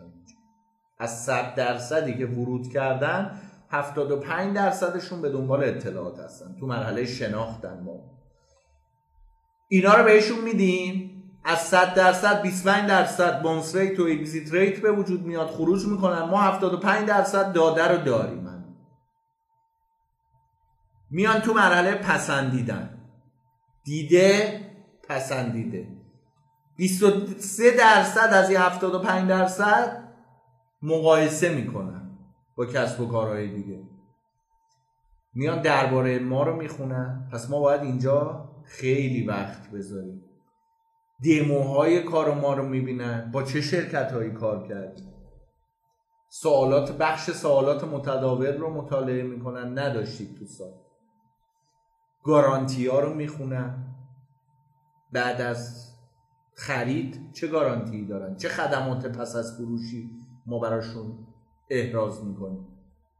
از 100 درصدی که ورود کردن 75 درصدشون به دنبال اطلاعات هستن. تو مرحله شناختن ما. اینا رو بهشون میدیم. از 100 درصد 25 درصد بونس ریت و اگزیت ریت به وجود میاد خروج می‌کنن. ما 75 درصد داده رو داریم. میان تو مرحله پسندیدن. دیده پسندیده. 23 درصد از این 75 درصد مقایسه می‌کنن با کسب و کارهای دیگه. میان درباره ما رو می‌خونن. پس ما باید اینجا خیلی وقت بذاریم. دموهای کار ما رو می‌بینن. با چه شرکت هایی کار کردیم سوالات بخش سوالات متداول رو مطالعه می‌کنن. نداشتید تو سال گارانتی ها رو می‌خونن. بعد از خرید چه گارانتی دارن؟ چه خدمات پس از فروشی ما براشون احراز می‌کنیم؟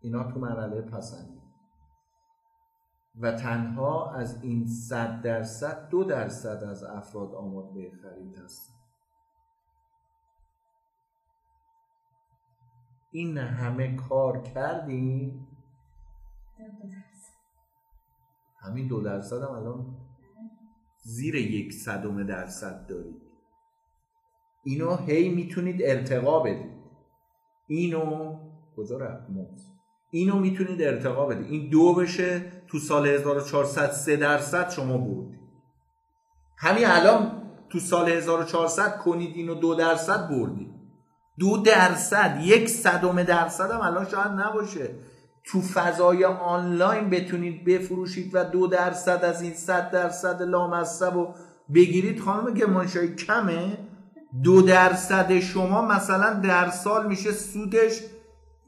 اینا تو مرحله پسندی. و تنها از این صد درصد دو درصد از افراد آماده خرید هستن این همه کار کردیم؟ همین دو درصد هم الان زیر یک صدم درصد دارید. اینو هی می‌تونید ارتقا بدید. اینو کجا رفت؟ اینو می‌تونید ارتقا بدید. این دو بشه تو سال 1400 3 درصد شما بود. همین الان تو سال 1400 کنید اینو دو درصد بردید. دو درصد یک صدم درصد هم الان شاید نباشه. تو فضای آنلاین بتونید بفروشید و دو درصد از این صد درصد لامصب و بگیرید. خانم گمانشایی کمه؟ دو درصد شما مثلا در سال میشه سودش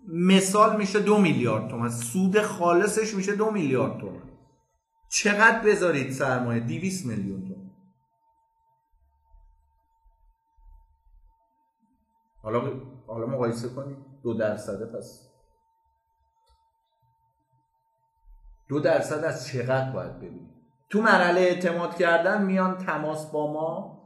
مثال میشه دو میلیارد تومن سود خالصش میشه دو میلیارد تومن چقدر بذارید سرمایه؟ دیویس میلیون تومن حالا حالا مقایسه کنید. دو درصده پس. دو درصد از چقدر باید ببینیم تو مرحله اعتماد کردن میان تماس با ما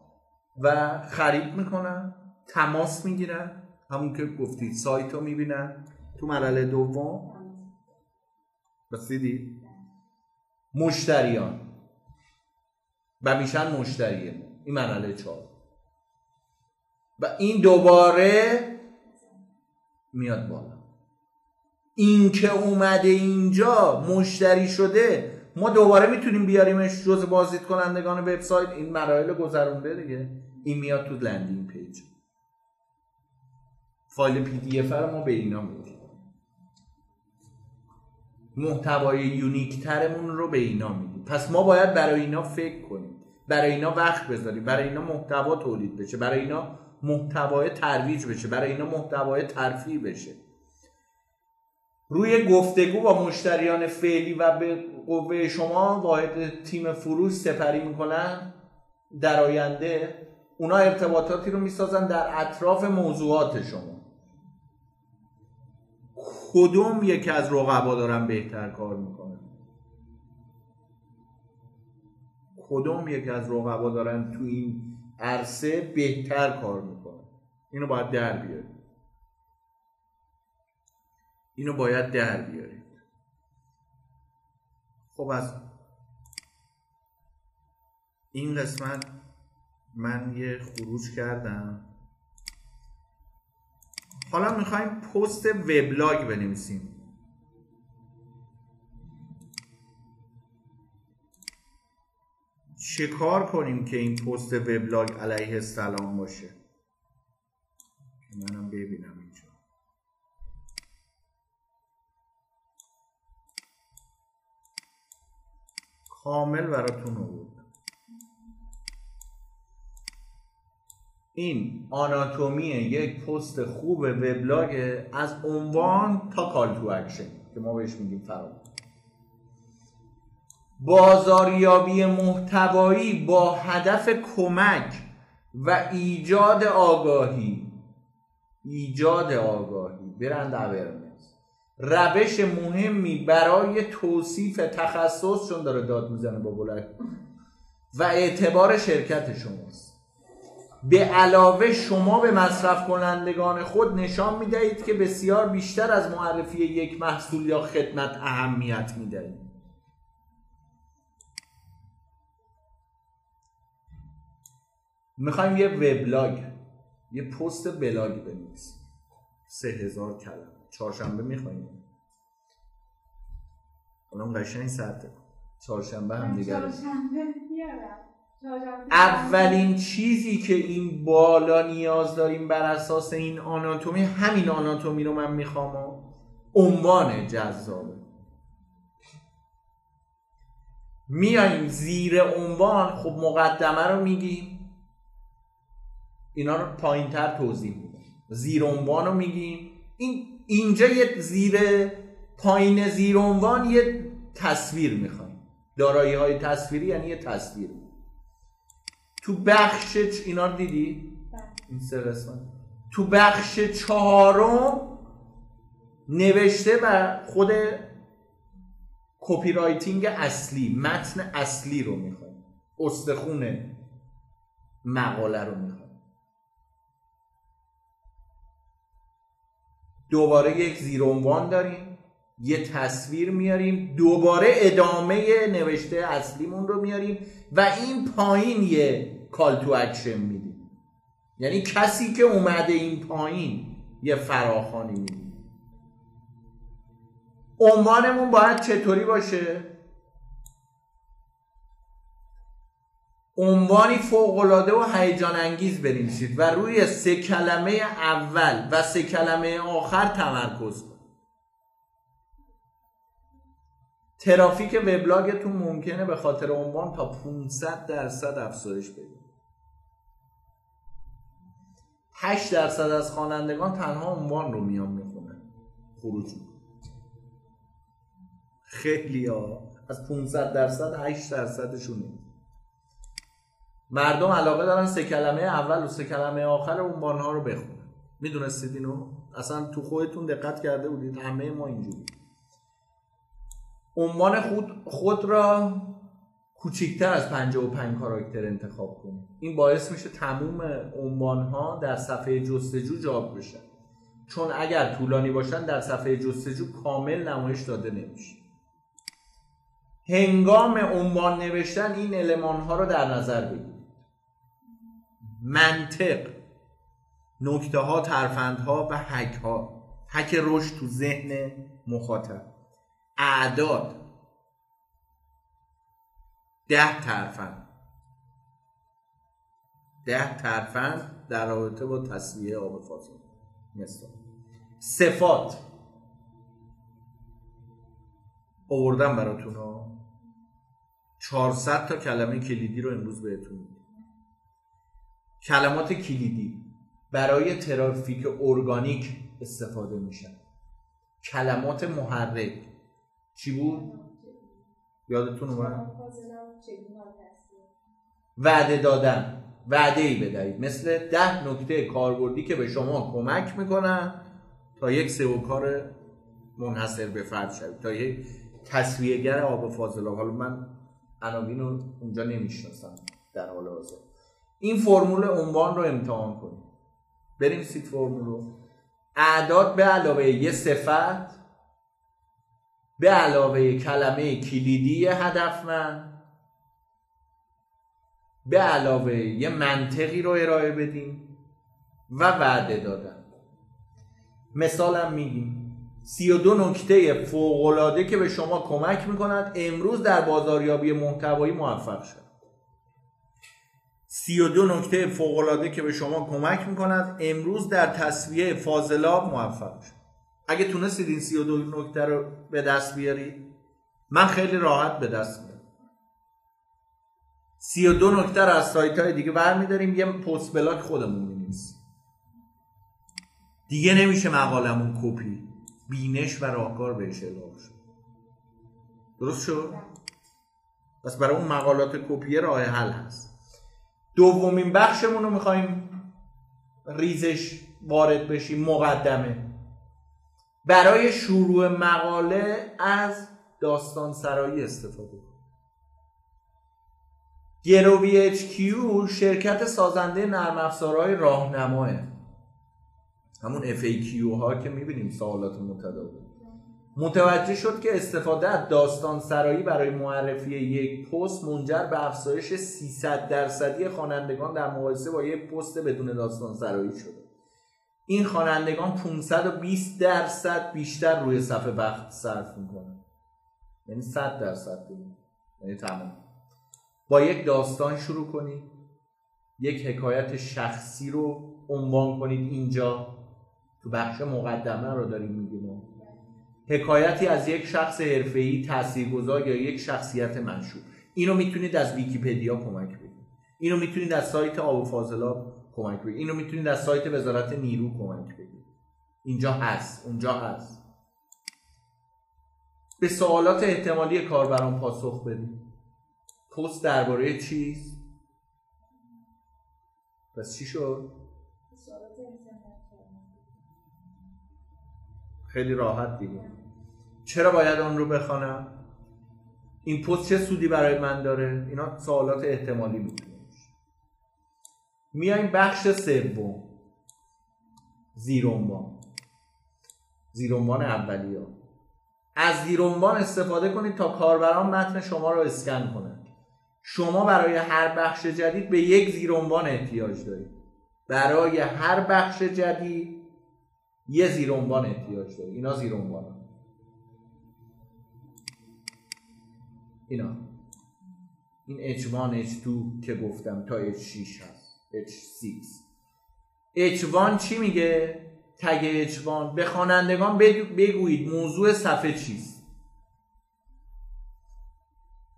و خرید می‌کنن تماس می‌گیرن. همون که گفتید سایت رو می‌بینن. تو مرحله دوم. رسیدید مشتریان. و میشن مشتری این مرحله چهار. و این دوباره میاد بالا. این که اومده اینجا مشتری شده ما دوباره می‌تونیم بیاریمش جز بازدید کنندگان وبسایت. این مراحل گذرونده دیگه. این میاد تو landing page. فایل PDF رو ما به اینا میدیم. محتوای unique ترمون رو به اینا میدیم. پس ما باید برای اینا فکر کنیم. برای اینا وقت بذاریم. برای اینا محتوا تولید بشه. برای اینا محتوای ترویج بشه. برای اینا محتوای ترفیع بشه. روی گفتگو با مشتریان فعلی و به قوه شما واحد تیم فروش سپری می‌کنن. در آینده اونا ارتباطاتی رو می‌سازن در اطراف موضوعات شما. کدوم یکی از رقبا دارن بهتر کار می‌کنن؟ کدوم یکی از رقبا دارن تو این عرصه بهتر کار می‌کنن؟ اینو باید در بیارید. اینو باید در بیارید. خب از این قسمت من یه خروج کردم. حالا می‌خوایم پست وبلاگ بنویسیم. چه کار کنیم که این پست وبلاگ علیه السلام باشه؟ منم ببینم اینجا کامل براتون بود این آناتومی یک پست خوب وبلاگ از عنوان تا call to action که ما بهش میگیم فرام بازاریابی محتوایی با هدف کمک و ایجاد آگاهی. ایجاد آگاهی. برند اورنس روش مهمی برای توصیف تخصص چون داره داد می‌زنه با بلک و اعتبار شرکت شماست. به علاوه شما به مصرف کنندگان خود نشان می‌دهید که بسیار بیشتر از معرفی یک محصول یا خدمت اهمیت می‌دهید. می‌خوایم یه وبلاگ یه پست بلاگ بنویسیم. سه هزار کلمه. چهارشنبه می‌خوایم. الان قشنگ سرته چهارشنبه هم دیگر اولین چیزی که این بالا نیاز داریم بر اساس این آناتومی همین آناتومی رو من می‌خوام عنوان جذابه میایم زیر عنوان خب مقدمه رو میگیم. اینا رو پایین تر توضیح میدم. زیر عنوان رو میگیم. این اینجا یه زیر پایین زیر عنوان یه تصویر می‌خوایم. دارایی های تصویری یعنی یه تصویر. تو بخش اینا رو دیدی؟ این سه قسمت. تو بخش چهارم نوشته و خود copywriting اصلی متن اصلی رو می‌خوایم استخون مقاله رو می‌خوایم دوباره یک زیر عنوان داریم یه تصویر میاریم دوباره ادامه نوشته اصلیمون رو میاریم و این پایین یه call to action میدیم یعنی کسی که اومده این پایین یه فراخوانی میدیم عنوانمون باید چطوری باشه؟ عنوانی فوقالعاده و هیجان انگیز بنویسید و روی سه کلمه اول و سه کلمه آخر تمرکز کنید ترافیک وبلاگتون ممکنه به خاطر عنوان تا 500 درصد افزایش پیدا 8 درصد از خوانندگان تنها عنوان رو میان می‌خونن خروج. خیلی ها از 500 درصد 8 درصدشون مردم علاقه دارن سه کلمه اول و سه کلمه آخر عنوان ها رو بخونن. می‌دونستید اینو؟ اصلا تو خودتون دقت کرده بودید. همه ما اینجوری. عنوان خود, خود را کوچکتر از 55 کاراکتر انتخاب کنید این باعث میشه تموم عنوان ها در صفحه جستجو جاب بشن چون اگر طولانی باشن در صفحه جستجو کامل نمایش داده نمیشه. هنگام عنوان نوشتن این علمان ها رو در نظر بگیرید. منطق نکته ها ها و حک ها. حک رشد تو ذهن مخاطب. اعداد. ده ترفند. ده ترفند در رابطه با تصویه آب فاضل مثل صفات. آوردم براتون ها. 400 تا کلمه کلیدی رو امروز بهتون کلمات کلیدی برای ترافیک ارگانیک استفاده میشن. کلمات محرک. چی بود؟ یادتون اومد؟ وعده دادن. وعده ای بدهید. مثل ده نکته کاربردی که به شما کمک می‌کنن تا یک سئو کار منحصر به فرد شوید. تا یک تصویهگر آب فاضلاب. حالا من عناوین رو اونجا نمی‌شناسم در حال حاضر. این فرمول عنوان رو امتحان کنید. بریم سیت فرمول رو. اعداد به علاوه یه صفت به علاوه کلمه کلیدی هدفمند به علاوه یه منطقی رو ارائه بدیم و وعده دادن. مثالم میگیم سی و دو نکته فوقلاده که به شما کمک می‌کنند امروز در بازاریابی محتوایی موفق شد سی و دو نکته فوقلاده که به شما کمک می‌کند امروز در تصویه فاضلاب موفق شد اگه تونستید این سی و دو نکته رو به دست بیارید من خیلی راحت به دست میارم. سی و دو نکته رو از سایت های دیگه برمیداریم یه پست بلاک خودمون می‌نویسیم. دیگه نمیشه مقالمون کپی بینش و راهکار بهش اضافه شد. درست شد؟ پس برای اون مقالات کپیه راه حل هست. دومین بخشمون رو می‌خوایم ریزش وارد بشیم مقدمه. برای شروع مقاله از داستان سرایی استفاده کنیم گروی اچ شرکت سازنده نرم افزارهای راهنماه. همون FAQ ها که می‌بینیم سوالات متداول متوجه شد که استفاده از داستان سرایی برای معرفی یک پست منجر به افزایش 300 درصدی خوانندگان در مقایسه با یک پست بدون داستان سرایی شده. این خوانندگان 520 درصد بیشتر روی صفحه وقت صرف می‌کنن. یعنی 100 درصد یعنی تمام. با یک داستان شروع کنید. یک حکایت شخصی رو عنوان کنید اینجا. تو بخش مقدمه رو داریم میگیم. حکایتی از یک شخص حرفه‌ای تاثیرگذار یا یک شخصیت مشهور اینو می‌تونید از ویکیپدیا کمک بگیرید. اینو می‌تونید از سایت آب فاضلاب کمک بگیرید. اینو می‌تونید از سایت وزارت نیرو کمک بگیرید. اینجا هست. اونجا هست. به سوالات احتمالی کاربران پاسخ بدید. پست درباره چیز؟ پس چی شد؟ خیلی راحت دیگه. چرا باید آن رو بخوانم؟ این پست چه سودی برای من داره؟ اینا سوالات احتمالی می‌تونه. میایم بخش سوم. زیرونوان زیرونوان اولیه. از زیرونوان استفاده کنید تا کاربران متن شما رو اسکن کنند شما برای هر بخش جدید به یک زیرونوان احتیاج دارید. برای هر بخش جدید یه زیرونوان احتیاج دارید. اینا زیرونوان اینا. این H1 H2 که گفتم تا H6 هست. H6 H1 چی میگه؟ تگ H1 به خوانندگان بگویید موضوع صفحه چیست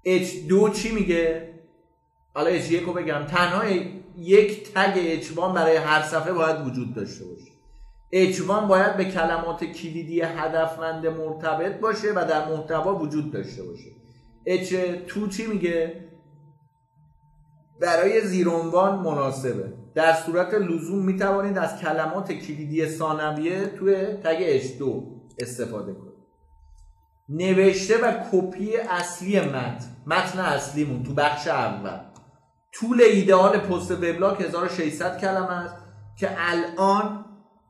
H2 چی میگه؟ حالا H1 رو بگم تنها یک تگ H1 برای هر صفحه باید وجود داشته باشه H1 باید به کلمات کلیدی هدفمند مرتبط باشه و در محتوا وجود داشته باشه H2 چی میگه؟ برای زیرونوان مناسبه. در صورت لزوم می توانید از کلمات کلیدی ثانویه توی تگ H2 استفاده کنید. نوشته و کپی اصلی متن. متن اصلیمون تو بخش اول. طول ایدئال پست وبلاگ 1600 کلمه است که الان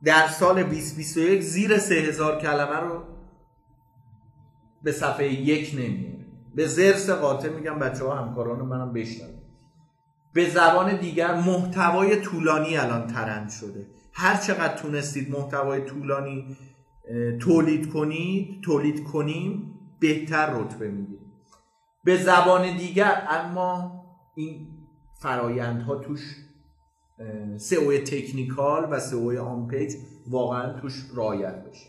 در سال 2021 زیر 3000 کلمه رو به صفحه یک نمیاره به زرس قاطع میگم بچه ها همکاران منم بشنن به زبان دیگر محتوای طولانی الان ترند شده. هر چقدر تونستید محتوای طولانی تولید کنید تولید کنیم بهتر رتبه می‌گیرید به زبان دیگر اما این فرایندها توش سئو تکنیکال و سئو آن پیج واقعا توش رعایت بشه.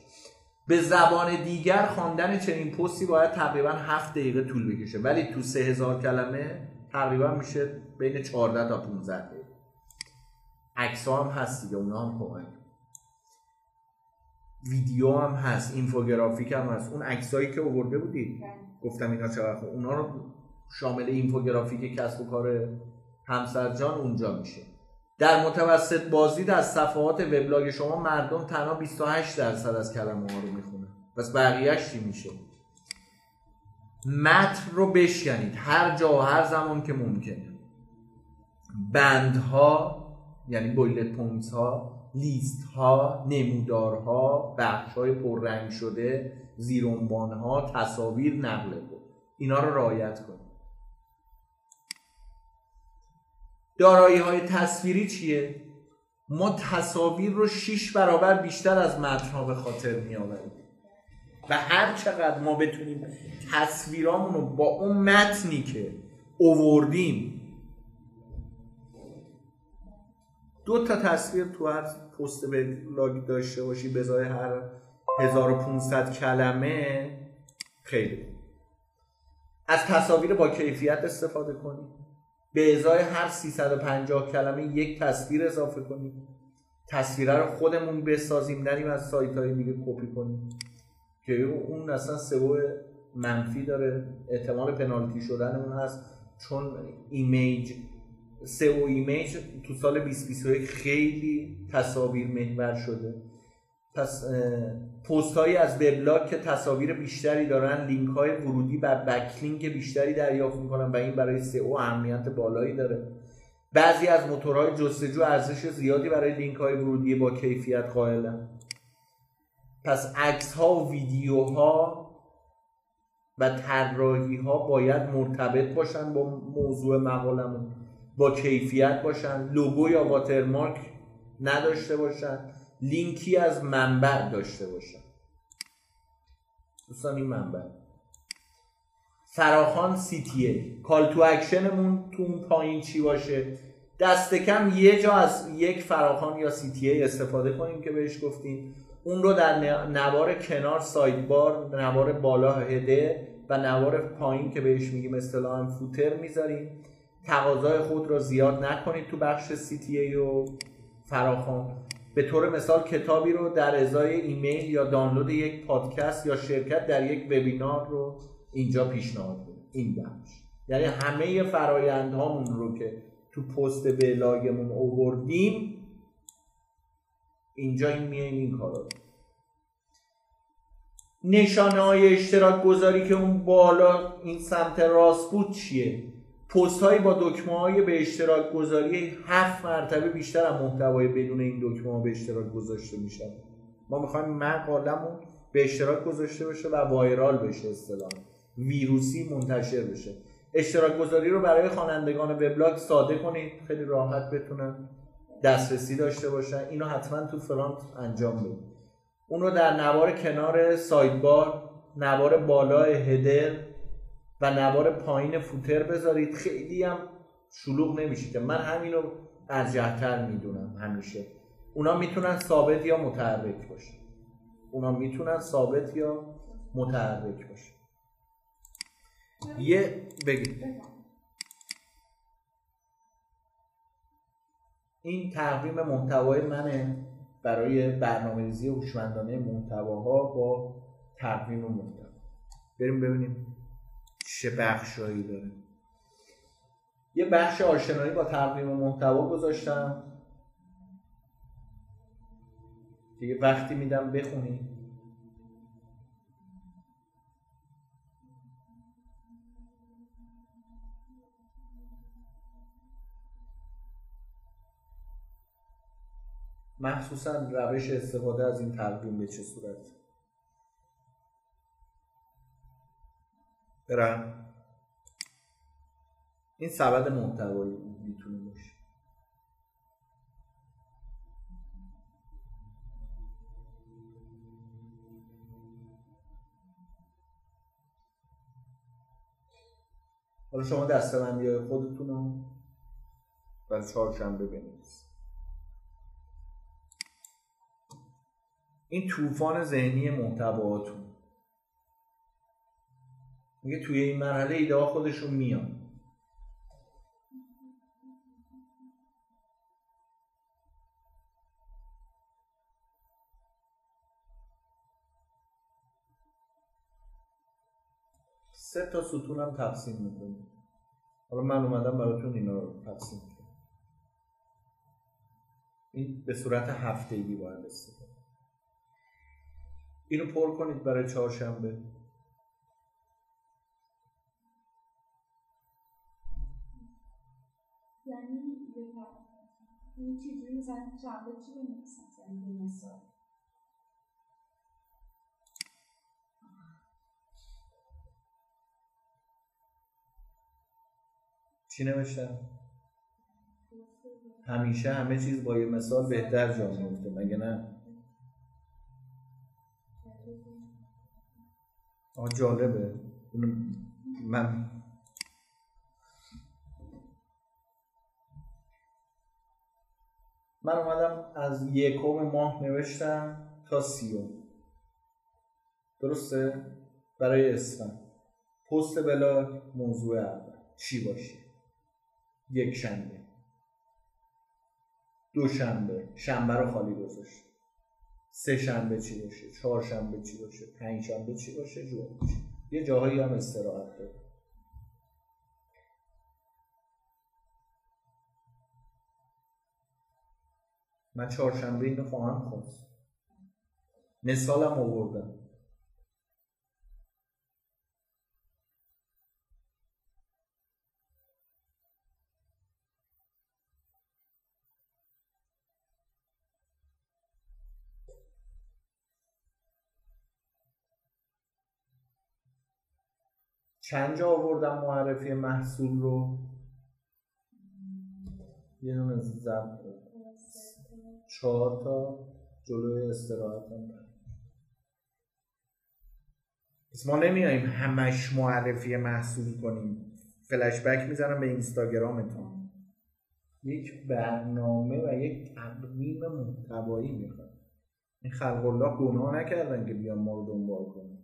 به زبان دیگر خواندن چنین پستی باید تقریبا هفت دقیقه طول بکشه. ولی تو سه هزار کلمه تقریبا میشه بین 14 تا 15 دقیقه عکس هم هست دیگه اونا هم کمک. ویدیو هم هست اینفوگرافیک هم هست. اون عکسایی که آورده بودید گفتم اینا چقدر خوب. اونا رو شامل اینفوگرافیک کسب و کار همسر جان اونجا میشه. در متوسط بازدید از صفحات وبلاگ شما مردم تنها 28 درصد از کلمه ها رو می‌خونه. پس بقیهش چی میشه؟ متن رو بشکنید. هر جا و هر زمان که ممکنه. بندها یعنی bullet points ها لیست ها نمودارها بخش های پررنگ شده زیرعنوان ها تصاویر نقل قول اینا رو رعایت کنید دارایی های تصویری چیه؟ ما تصاویر رو 6 برابر بیشتر از متنها به خاطر می آوریم و هر چقدر ما بتونیم تصویرامون رو با اون متنی که اووردیم دو تا تصویر تو هر پست وبلاگ داشته باشی ازای هر 1500 کلمه خیلی. از تصاویر با کیفیت استفاده کنید به ازای هر 350 کلمه یک تصویر اضافه کنیم تصویره رو خودمون بسازیم نریم از سایت های دیگه کپی کنیم. که اون اصلا سئو منفی داره. احتمال پنالتی شدن اون هست. چون image سئو image تو سال 2021 خیلی تصاویر محور شده. پس پست هایی از وبلاگ که تصاویر بیشتری دارن لینک های ورودی و بکلینک بیشتری دریافت می‌کنن و این برای سئو اهمیت بالایی داره. بعضی از موتورهای جستجو ارزش زیادی برای لینک های ورودی با کیفیت قائلن. پس عکس ها و ویدیوها و طراحی ها باید مرتبط باشن با موضوع مقالمون. با کیفیت باشن لوگو یا واترمارک نداشته باشن لینکی از منبع داشته باشن. دوستان این منبع. فراخوان CTA call to action مون تو اون پایین چی باشه؟ دست کم یه جا از یک فراخوان یا CTA استفاده کنیم که بهش گفتیم. اون رو در نوار کنار sidebar نوار بالا header و نوار پایین که بهش میگیم اصطلاحا footer می‌ذاریم. تقاضای خود رو زیاد نکنید تو بخش سی تی ای و فراخان به طور مثال کتابی رو در ازای ایمیل یا دانلود یک پادکست یا شرکت در یک وبینار رو اینجا پیشنهاد کنید این بخش. یعنی همه فرایندهامون رو که تو پست بلاگمون اووردیم اینجا این میایم این کارا نشانه های اشتراک گذاری که اون بالا این سمت راست بود چیه؟ پست هایی با دکمه های به اشتراک گذاری هفت مرتبه بیشتر از محتوای بدون این دکمه ها به اشتراک گذاشته میشن. ما می‌خوایم مقالمون به اشتراک گذاشته بشه و وایرال بشه اصطلاح ویروسی منتشر بشه. اشتراک گذاری رو برای خوانندگان وبلاگ ساده کنید. خیلی راحت بتونن دسترسی داشته باشن. اینو حتما تو فرانت انجام بدید. اون رو در نوار کنار سایدبار نوار بالا هدر و نوار پایین فوتر بذارید. خیلی هم شلوغ نمیشه که من همینو ارجحتر می‌دونم همیشه. اونا می‌تونن ثابت یا متحرک باشه اونا می‌تونن ثابت یا متحرک باشه یه بگید. این تقویم محتوای منه برای برنامه‌ریزی هوشمندانه محتواها با تقویم محتوا. بریم ببینیم. چه بخشایی داره. یه بخش آشنایی با تقویم محتوا گذاشتم. دیگه وقتی میدم بخونی. مخصوصا روش استفاده از این تقویم به چه صورت؟ برم این سبد محتوایی می‌تونه باشه. حالا شما دستبندی های خودتون رو برای چهارشنبه بنویسید این طوفان ذهنی محتواتون. میگه توی این مرحله ایده ها خودشون میان. سه تا ستون هم تقسیم می‌کنیم. حالا من اومدم براتون اینا رو تقسیم کنم این به صورت هفتگی باید استفاده اینو پر کنید برای چهارشنبه. مثلا شنبه چی بنویسم مثلا مثال چی نوشتم؟ همیشه همه چیز با یه مثال بهتر جا میفته مگه نه؟ آه جالبه من من اومدم از یکم ماه نوشتم تا سیوم. درسته؟ برای اسفند. پست بلا موضوع اول. چی باشه؟ یک شنبه. دو شنبه. شنبه رو خالی گذاشت. سه شنبه چی باشه؟ چهار شنبه چی باشه؟ پنج شنبه چی باشه؟ جمعه یه جاهایی هم استراحت داره. من چهارشنبه اینو خواهم خواست مثالم آوردم. چند جا آوردم معرفی محصول رو؟ یه دونه زب چهار تا جلوی استراحت هم پس ما نمیاییم همش معرفی محصول کنیم. فلش بک می‌زنم به اینستاگرامتون یک برنامه و یک تقویم محتوایی می‌خواد این خلق الله گناه نکردن که بیان ما رو دنبال کنن.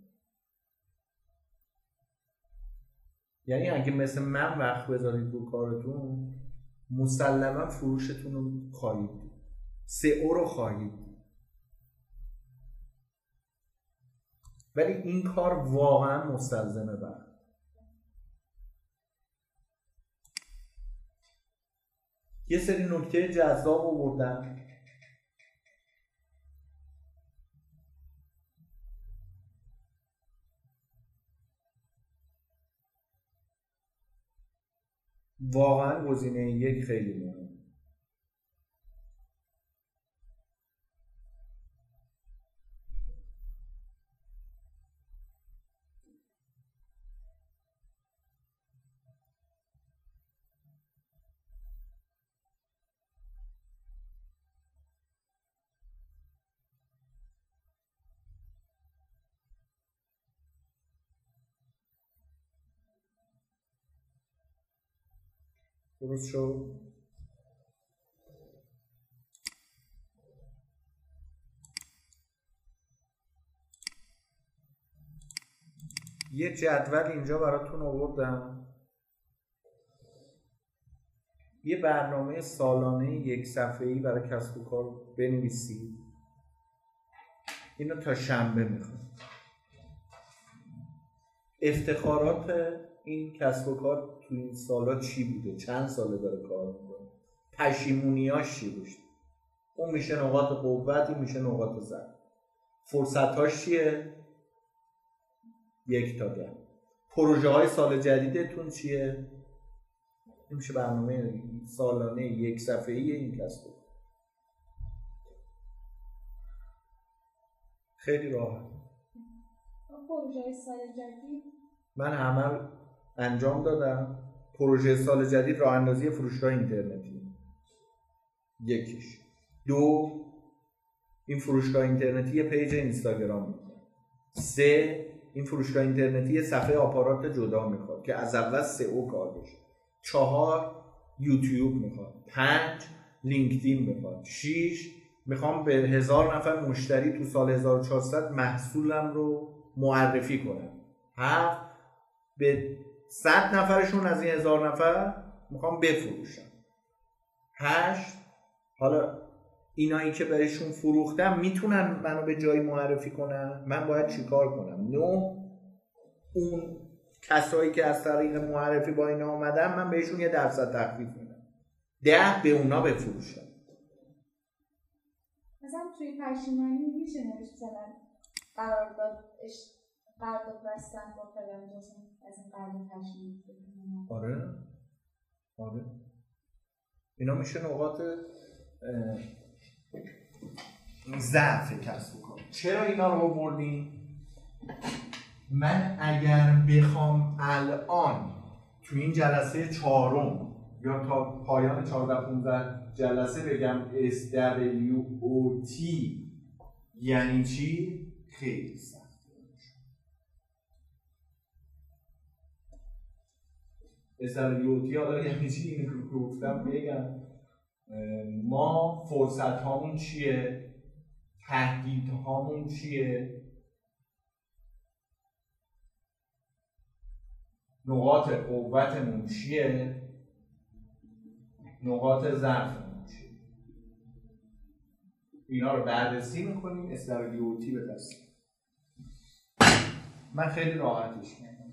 یعنی اگه مثل من وقت بذارید رو کارتون مسلما فروشتون رو خواهید سئو رو خواهید ولی این کار واقعا مستلزمه وقت یه سری نکته جذاب آوردم. واقعا گزینه یک خیلی مهم درست شد یه جدول اینجا براتون آوردم. یه برنامه سالانه یک صفحه‌ای برای کسب و کار بنویسید. اینو تا شنبه می‌خوام. افتخارات این کسب و کار تو این سالا چی بوده؟ چند ساله داره کار می‌کنه؟ پشیمونیاش چی بوده اون میشه نقاط قوت این میشه نقاط ضعف. فرصتاش چیه؟ یک تا ده. پروژه های سال جدیدتون چیه؟ این میشه برنامه سالانه یک صفحه ای این کسب و کار. خیلی راحت. پروژه سال جدید؟ من عمل انجام دادم. پروژه سال جدید راه اندازی فروشگاه اینترنتی. یکیش. دو این فروشگاه اینترنتی یه پیج اینستاگرام می‌کنه. سه این فروشگاه اینترنتی یه صفحه آپارات جدا می‌خواد که از اول او کار بشه. چهار یوتیوب می‌خواد. پنج لینکدین می‌خواد. شیش می‌خوام به هزار نفر مشتری تو سال 1400 محصولم رو معرفی کنم. هفت به صد نفرشون از این هزار نفر می‌خوام بفروشم هشت حالا اینایی که بهشون فروختم می‌تونن منو به جایی معرفی کنن؟ من باید چیکار کنم؟ نو اون کسایی که از طریق معرفی با اینا آمدن من بهشون یه درصد تخفیف میدم. ده به اونا بفروشم مثلا توی پشیمانی میشه مثلا قرارداد قرارداد بستن با فلان از این پشیمانی آره. آره. اینا میشه نقاط ضعف کسب و کار. چرا اینا رو آوردیم من اگر بخوام الان تو این جلسه چهارم یا تا پایان 14 15 جلسه بگم SWOT یعنی چی؟ خیلی سخت SWOT حالا یعنی چی گفتم بگم. ما فرصت هامون چیه؟ تهدید هامون چیه؟ نقاط قوتمون چیه؟ نقاط ضعفمون چیه؟ اینا رو بررسی می‌کنیم. استرالیوتی به دست. من خیلی راحتش می‌کنم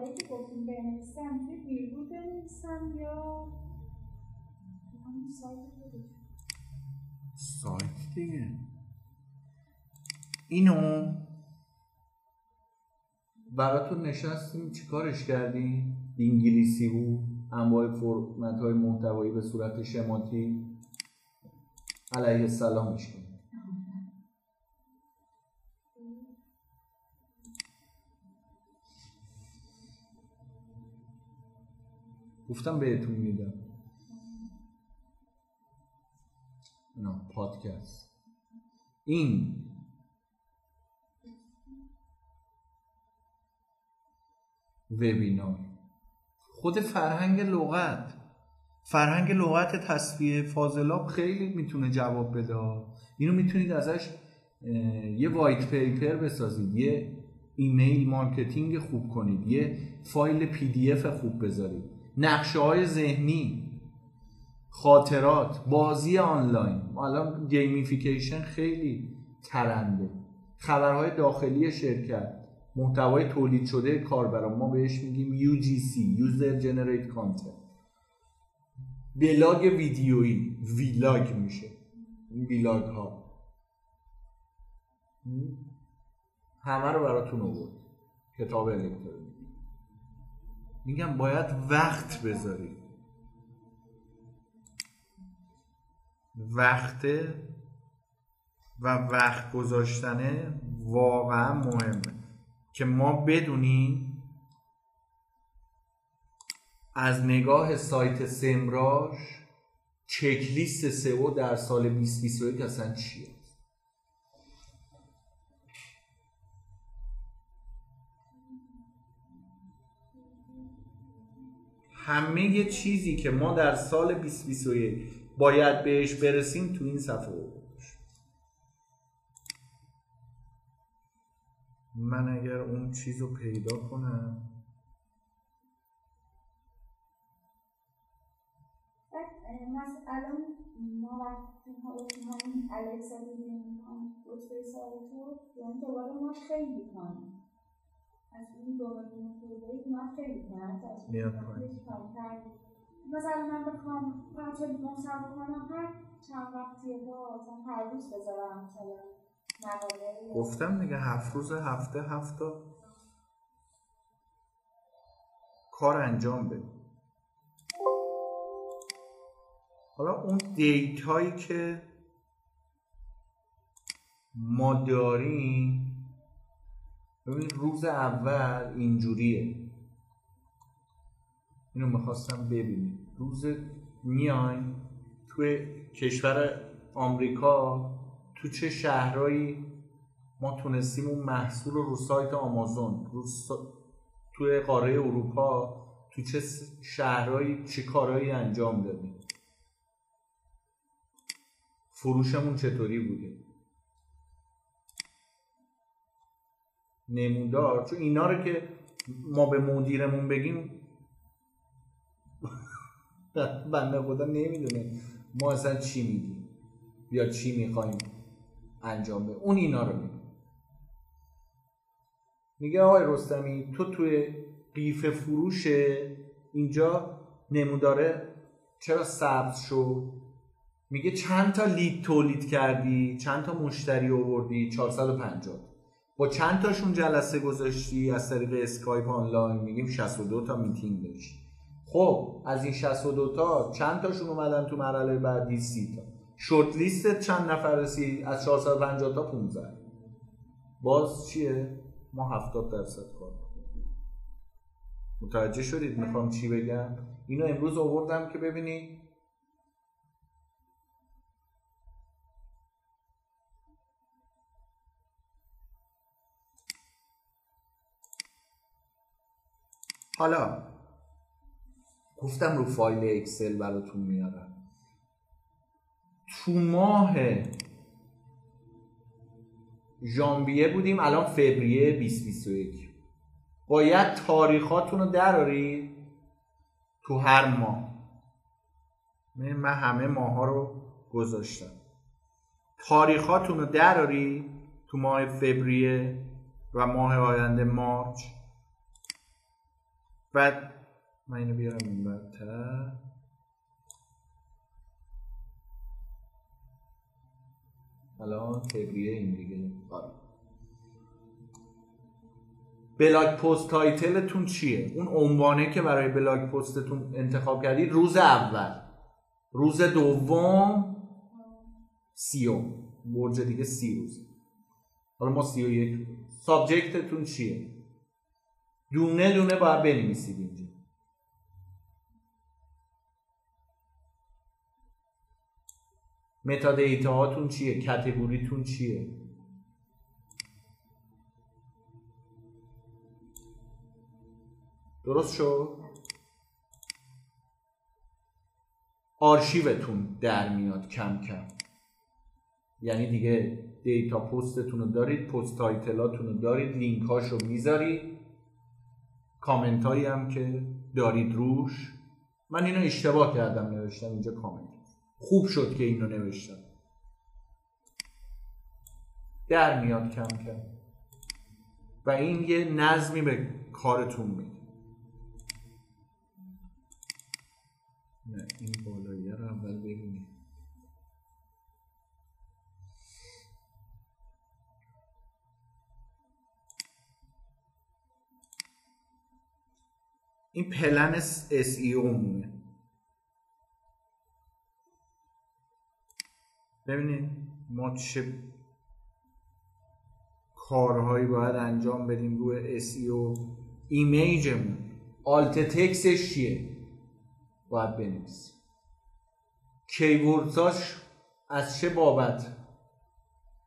مقاله که گفتیم بنویسم توی بیرون بنویسم یا سایت دیگه. اینو براتون نشستیم چیکارش کردیم؟ انگلیسی بود انواع فرمت های محتوایی به صورت شماتی. علیه السلام میشیم گفتم بهتون میدم. نه پادکست. این. وبینار. خود فرهنگ لغت. فرهنگ لغت تصفیه فاضلاب خیلی می‌تونه جواب بده. اینو می‌تونید ازش یه وایت پیپر بسازید یه email marketing خوب کنید یه فایل PDF خوب بذارید. نقشه های ذهنی خاطرات بازی آنلاین. الان gamification خیلی trend ه. خبرهای داخلی شرکت محتوای تولید شده کاربران ما بهش میگیم UGC User Generate Content. بلاگ ویدیویی vlog میشه. این vlog ها همه رو براتون آورد. کتاب الکترونیک میگم باید وقت بذارید وقت و وقت گذاشتنه واقعا مهمه. که ما بدونیم از نگاه سایت سمراش چکلیست سئو در سال 2021 اصلا چیه. همه چیزی که ما در سال 2021 باید بهش برسیم تو این صفحه من اگر اون چیز رو پیدا کنم. الان ما وقتی همین الکسا دیدیم رتبه سال تو دوباره ما خیلی کنیم از این خیلی میاد مثلا من بخوام لیوان سوار کنم هر چند وقتی با هر روز بذارم مثلا گفتم دیگه هفت روز هفته هفته کار انجام بده حالا اون دیتایی که ما داریم ببینید روز اول اینجوریه. اینو می‌خواستم ببینید روز میایم توی کشور آمریکا تو چه شهرهایی ما تونستیم اون محصول رو رو سایت آمازون رو سا... توی قاره اروپا تو چه شهرهایی چه کارهایی انجام دادیم. فروشمون چطوری بوده؟ نمودار چون اینا رو که ما به مدیرمون بگیم بنده خدا نمی‌دونه ما اصلا چی میگیم یا چی می‌خوایم انجام به اون اینا رو میگه میگه آقای رستمی تو توی قیف فروش اینجا نموداره چرا سبز شد؟ میگه چند تا lead تولید کردی؟ چند تا مشتری آوردی؟ 450 با چند تاشون جلسه گذاشتی؟ از طریق اسکایپ آنلاین میگیم 62 تا میتینگ داشتی. خب از این 62 تا چند تاشون اومدن تو مرحله بعدی؟ 30 تا. short list چند نفر رسید؟ از 450 تا 15 باز چیه؟ ما 70 درصد کار متوجه شدید؟ می‌خوام چی بگم؟ اینو امروز آوردم که ببینید حالا گفتم رو فایل اکسل براتون میارم. تو ماه ژانویه بودیم الان فوریه 2021 باید تاریخاتون رو درارید تو هر ماه. من همه ماه ها رو گذاشتم. تاریخاتون رو دراری تو ماه فوریه و ماه آینده مارچ. بعد من اینو بیارم این برتر. الان فوریه این دیگه. آره. blog post title تون چیه؟ اون عنوانه که برای blog post تون انتخاب کردید روز اول. روز دوم سوم. برج دیگه سی روز. حالا ما سی و یک. subject تون چیه؟ دونه دونه باید بنویسید اینجا. meta data هاتون چیه؟ category تون چیه؟ درست شد؟ آرشیوتون در میاد کم کم. یعنی دیگه date پستتون رو دارید post title اتون رو دارید لینک هاشو می‌ذارید. کامنت هایی هم که دارید روش. من اینو اشتباه کردم نوشتم اینجا کامنت. خوب شد که اینو نوشتم. در میاد کم کم. و این یه نظمی به کارتون میده. نه این بالایی این پلن SEO مونه. ببینید ما چه کارهایی باید انجام بدیم روی SEO image مون alt text ش چیه؟ باید بنویسیم. keywords اش از چه بابت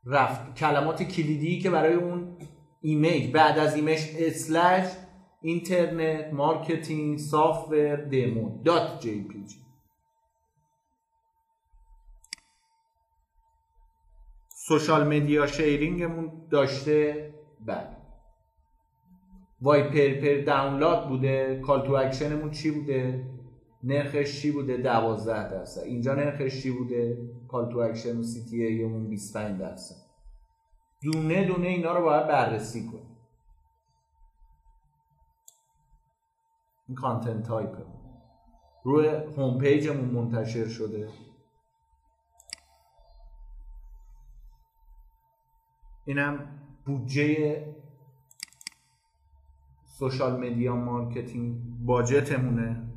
رفت؟ کلمات کلیدی که برای اون image بعد از image slash internet marketing software demo. dot JPG. social media sharing مون داشته بعد وای پر پر دانلود بوده call to action مون چی بوده؟ نرخش چی بوده؟ 12 درصد. اینجا نرخش چی بوده؟ call to action و CTA مون 25 درصد. دونه دونه اینا رو باید بررسی کنیم. این content type روی home page مون منتشر شده. اینم بودجه social media marketing budget مونه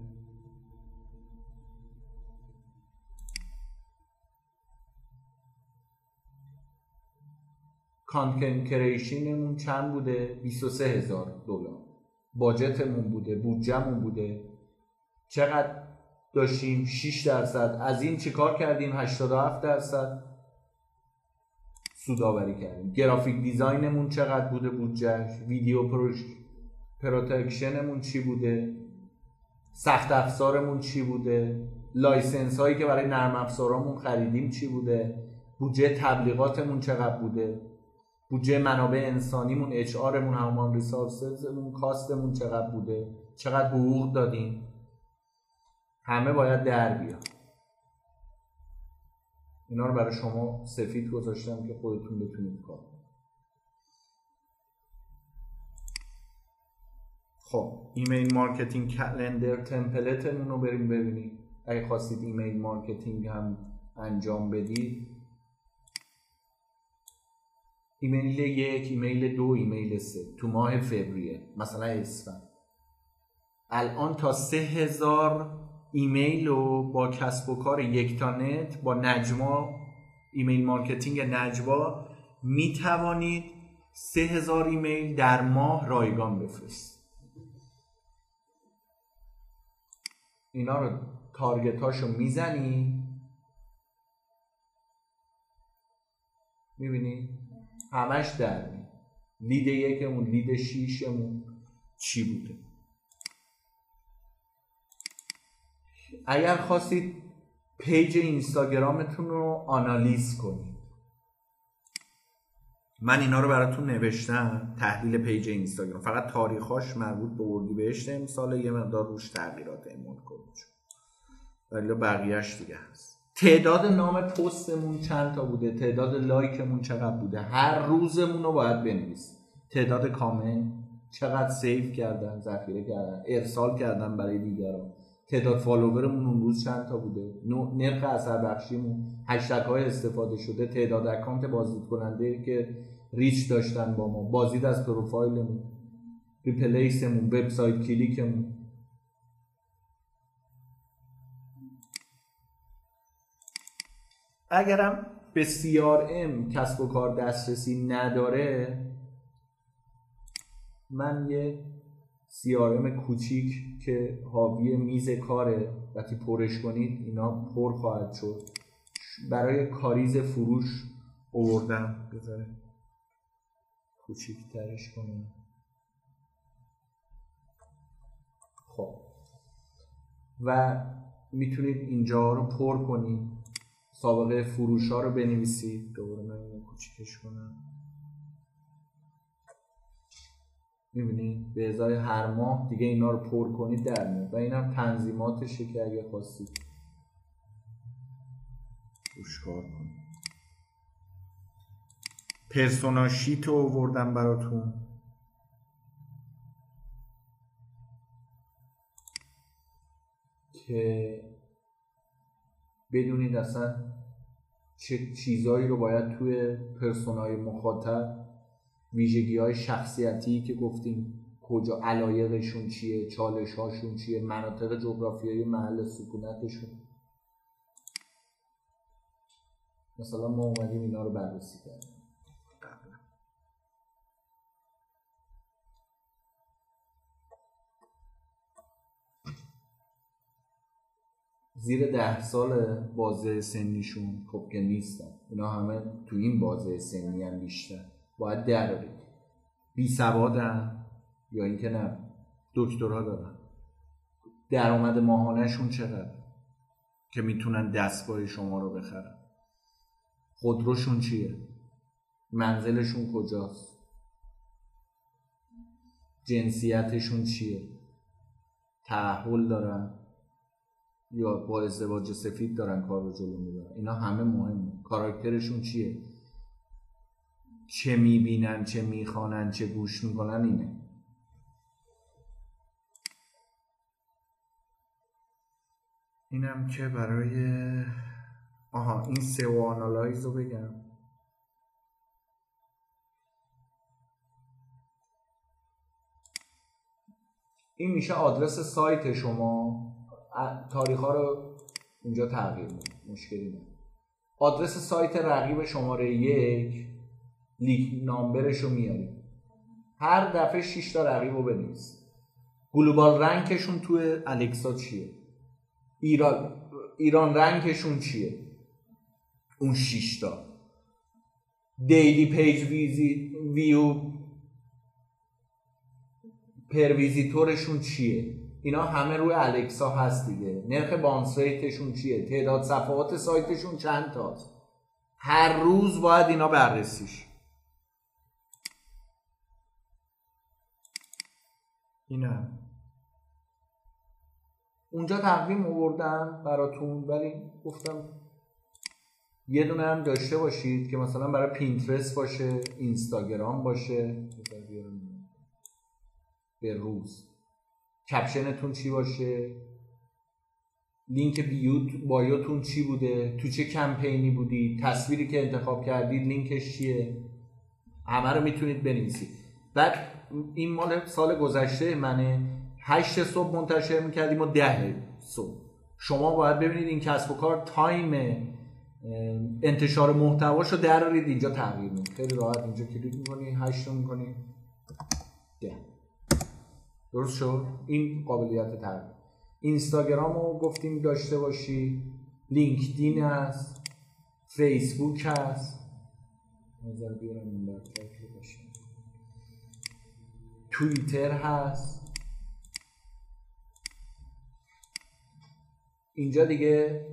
content creation مون چند بوده؟ 23 هزار دلار. budget مون بوده بودجهمون بوده. چقدر داشتیم؟ 6 درصد. از این چیکار کردیم؟ 87 درصد. سوداوری کردیم. graphic design مون چقدر بوده؟ بودجهش ویدیو پروش production مون چی بوده؟ سخت افزارمون چی بوده؟ license هایی که برای نرم افزارامون خریدیم چی بوده؟ بودجه تبلیغاتمون چقدر بوده؟ بودجه منابع انسانیمون HR مون human resources مون cost مون چقدر بوده؟ چقدر حقوق دادیم؟ همه باید در بیاد اینا رو برای شما سفید گذاشتم که خودتون بتونید کار خب email marketing calendar template مون رو بریم ببینیم. اگه خواستید email marketing هم انجام بدید ایمیل یک ایمیل دو ایمیل سه. تو ماه فوریه. مثلا اسفند. الان تا سه هزار ایمیل رو با کسب و کار یکتانت با نجوا email marketing نجوا می توانید سه هزار ایمیل در ماه رایگان بفرست اینا رو target اشو می‌زنی. می‌بینی؟ همش در می lead یکمون lead شیشمون چی بوده؟ اگر خواستید page اینستاگرامتون رو آنالیز کنید. من اینا رو براتون نوشتم تحلیل page اینستاگرام. فقط تاریخاش مربوط به اردیبهشت امسال یه مقدار روش تغییرات اعمال کنید. ولی بقیهش دیگه هست. تعداد نام پستمون چند تا بوده؟ تعداد like مون چقدر بوده؟ هر روزمون رو باید بنویسیم تعداد کامنت چقدر save کردن ذخیره کردن ارسال کردن برای دیگران. تعداد follower مون اون روز چند تا بوده؟ نرخ اثر بخشیمون. hashtag های استفاده شده. تعداد account بازدید کننده که reach داشتن با ما. بازدید از پروفایلمون. replies مون website click مون. اگرم به CRM کسب و کار دسترسی نداره من یه CRM کوچیک که حاوی میز کاره وقتی پرش کنید اینا پر خواهد شد. برای کاریز فروش اووردم. بذاره کوچیک ترش کنیم. خب. و می‌تونید اینجا رو پر کنید. سابقه فروش ها رو بنویسید دوباره من اینو کوچیکش کنم. می‌بینید به ازای هر ماه دیگه اینا رو پر کنید در میاد. و اینم تنظیماتشه که اگه خواستید روش کار کنید پرسونا شیت رو آوردم براتون. که بدونید اصلا چه چیزایی رو باید توی پرسونای مخاطب ویژگی های شخصیتی که گفتیم کجا علایقشون چیه چالش هاشون چیه مناطق جغرافیایی محل سکونتشون. مثلا ما اومدیم اینا رو بررسی کردیم. زیر ده سال بازه سنیشون خب که نیستن. اینا همه تو این بازه سنی هم بیشتر. باید درارید بی سوادن یا اینکه نه دکترا دارن. درآمد ماهانهشون چقدر؟ که می‌تونن دستگاه شما رو بخرن. خودروشون چیه؟ منزلشون کجاست؟ جنسیتشون چیه؟ تعهل دارن؟ یا با ازدواج سفید دارن کار رو جلو می‌برن. اینا همه مهمه کاراکترشون چیه؟ چه می‌بینن چه می‌خوانن چه گوش می‌کنن اینه. اینم که برای آها این سئو آنالایز رو بگم. این میشه آدرس سایت شما. تاریخ ها رو اینجا تغییر میده مشکلی نه آدرس سایت رقیب شماره یک لینک number ش رو میاریم. هر دفعه 6 تا رقیب رو بنویس. global rank شون توی Alexa چیه؟ ایران ایران rank شون چیه؟ اون 6 تا. daily page visit view پرویزیتورشون چیه؟ اینا همه روی الکسا هست دیگه. نرخ بانس ریتشون چیه؟ تعداد صفحات سایتشون چند تاست؟ هر روز باید اینا بررسیش. اینم اونجا تقویم آوردم براتون ولی گفتم یه دونه هم داشته باشید که مثلا برای پینترست باشه اینستاگرام باشه. به روز. caption تون چی باشه؟ لینک بیوت bio تون چی بوده؟ تو چه کمپینی بودی؟ تصویری که انتخاب کردید لینکش چیه؟ همه رو می‌تونید بنویسید. بعد این مال سال گذشته منه. هشت صبح منتشر می‌کردیم و ده صبح. شما باید ببینید این کسب و کار time انتشار محتواش رو درارید اینجا تغییر می‌کنید خیلی راحت اینجا کلیک می‌کنی هشت رو می‌کنی. ده. درست شد؟ این قابلیت تغییر اینستاگرام رو گفتیم داشته باشی. لینکدین هست. فیسبوک هست. نظر بیارم این توییتر هست. اینجا دیگه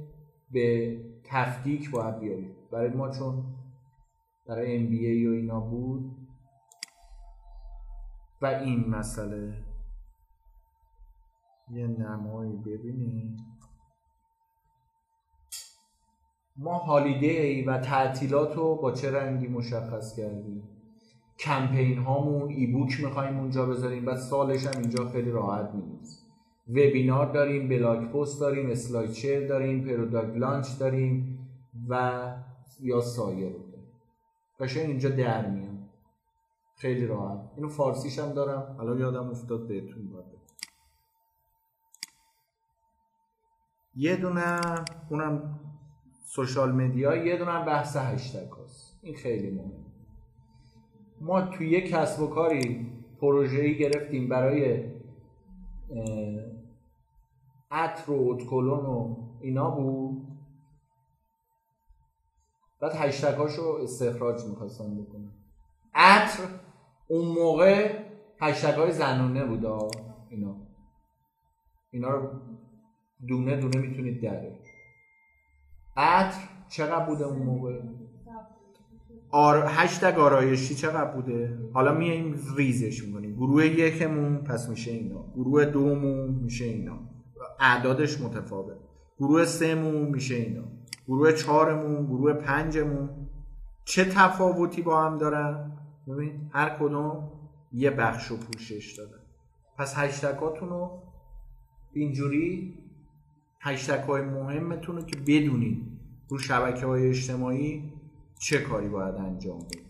به تفکیک باید بیارید برای ما چون برای MBA و اینا بود. و این مسئله. یه نمایی ببینید ما holiday و تعطیلات رو با چه رنگی مشخص کردیم؟ کمپین هامون ebook می‌خوایم اونجا بذاریم و سالش هم اینجا خیلی راحت می‌دونست وبینار داریم blog post داریم اسلاید داریم product launch داریم و یا سایر داریم. اینجا در میاد. خیلی راحت. اینو فارسیش هم دارم. الان یادم افتاد بهتون باید یه دونه اونم سوشال مدیا یه دونه بحث هشتگ هست این خیلی مهم ما توی یک کسب و کاری پروژه‌ای گرفتیم برای عطر و اتکلون و اینا بود. بعد هشتگاش رو استخراج می‌خواستن بکنن عطر اون موقع هشتگ های زنونه بود اینا. اینا رو دونه دونه می‌تونید داره عطر چقدر بوده اون موقع؟ آر... هشتگ آرایشی چقدر بوده؟ حالا میایم ریزش می‌کنیم. گروه یکمون پس میشه اینا. گروه دومون میشه اینا. اعدادش متفاوت. گروه سهمون میشه اینا. گروه چهارمون گروه پنجمون. چه تفاوتی با هم دارن؟ ببین هر کدوم یه بخش و پوشش دادن. پس هشتگاتون رو اینجوری هشتگ های مهمتون رو که بدونید رو شبکه های اجتماعی چه کاری باید انجام بدید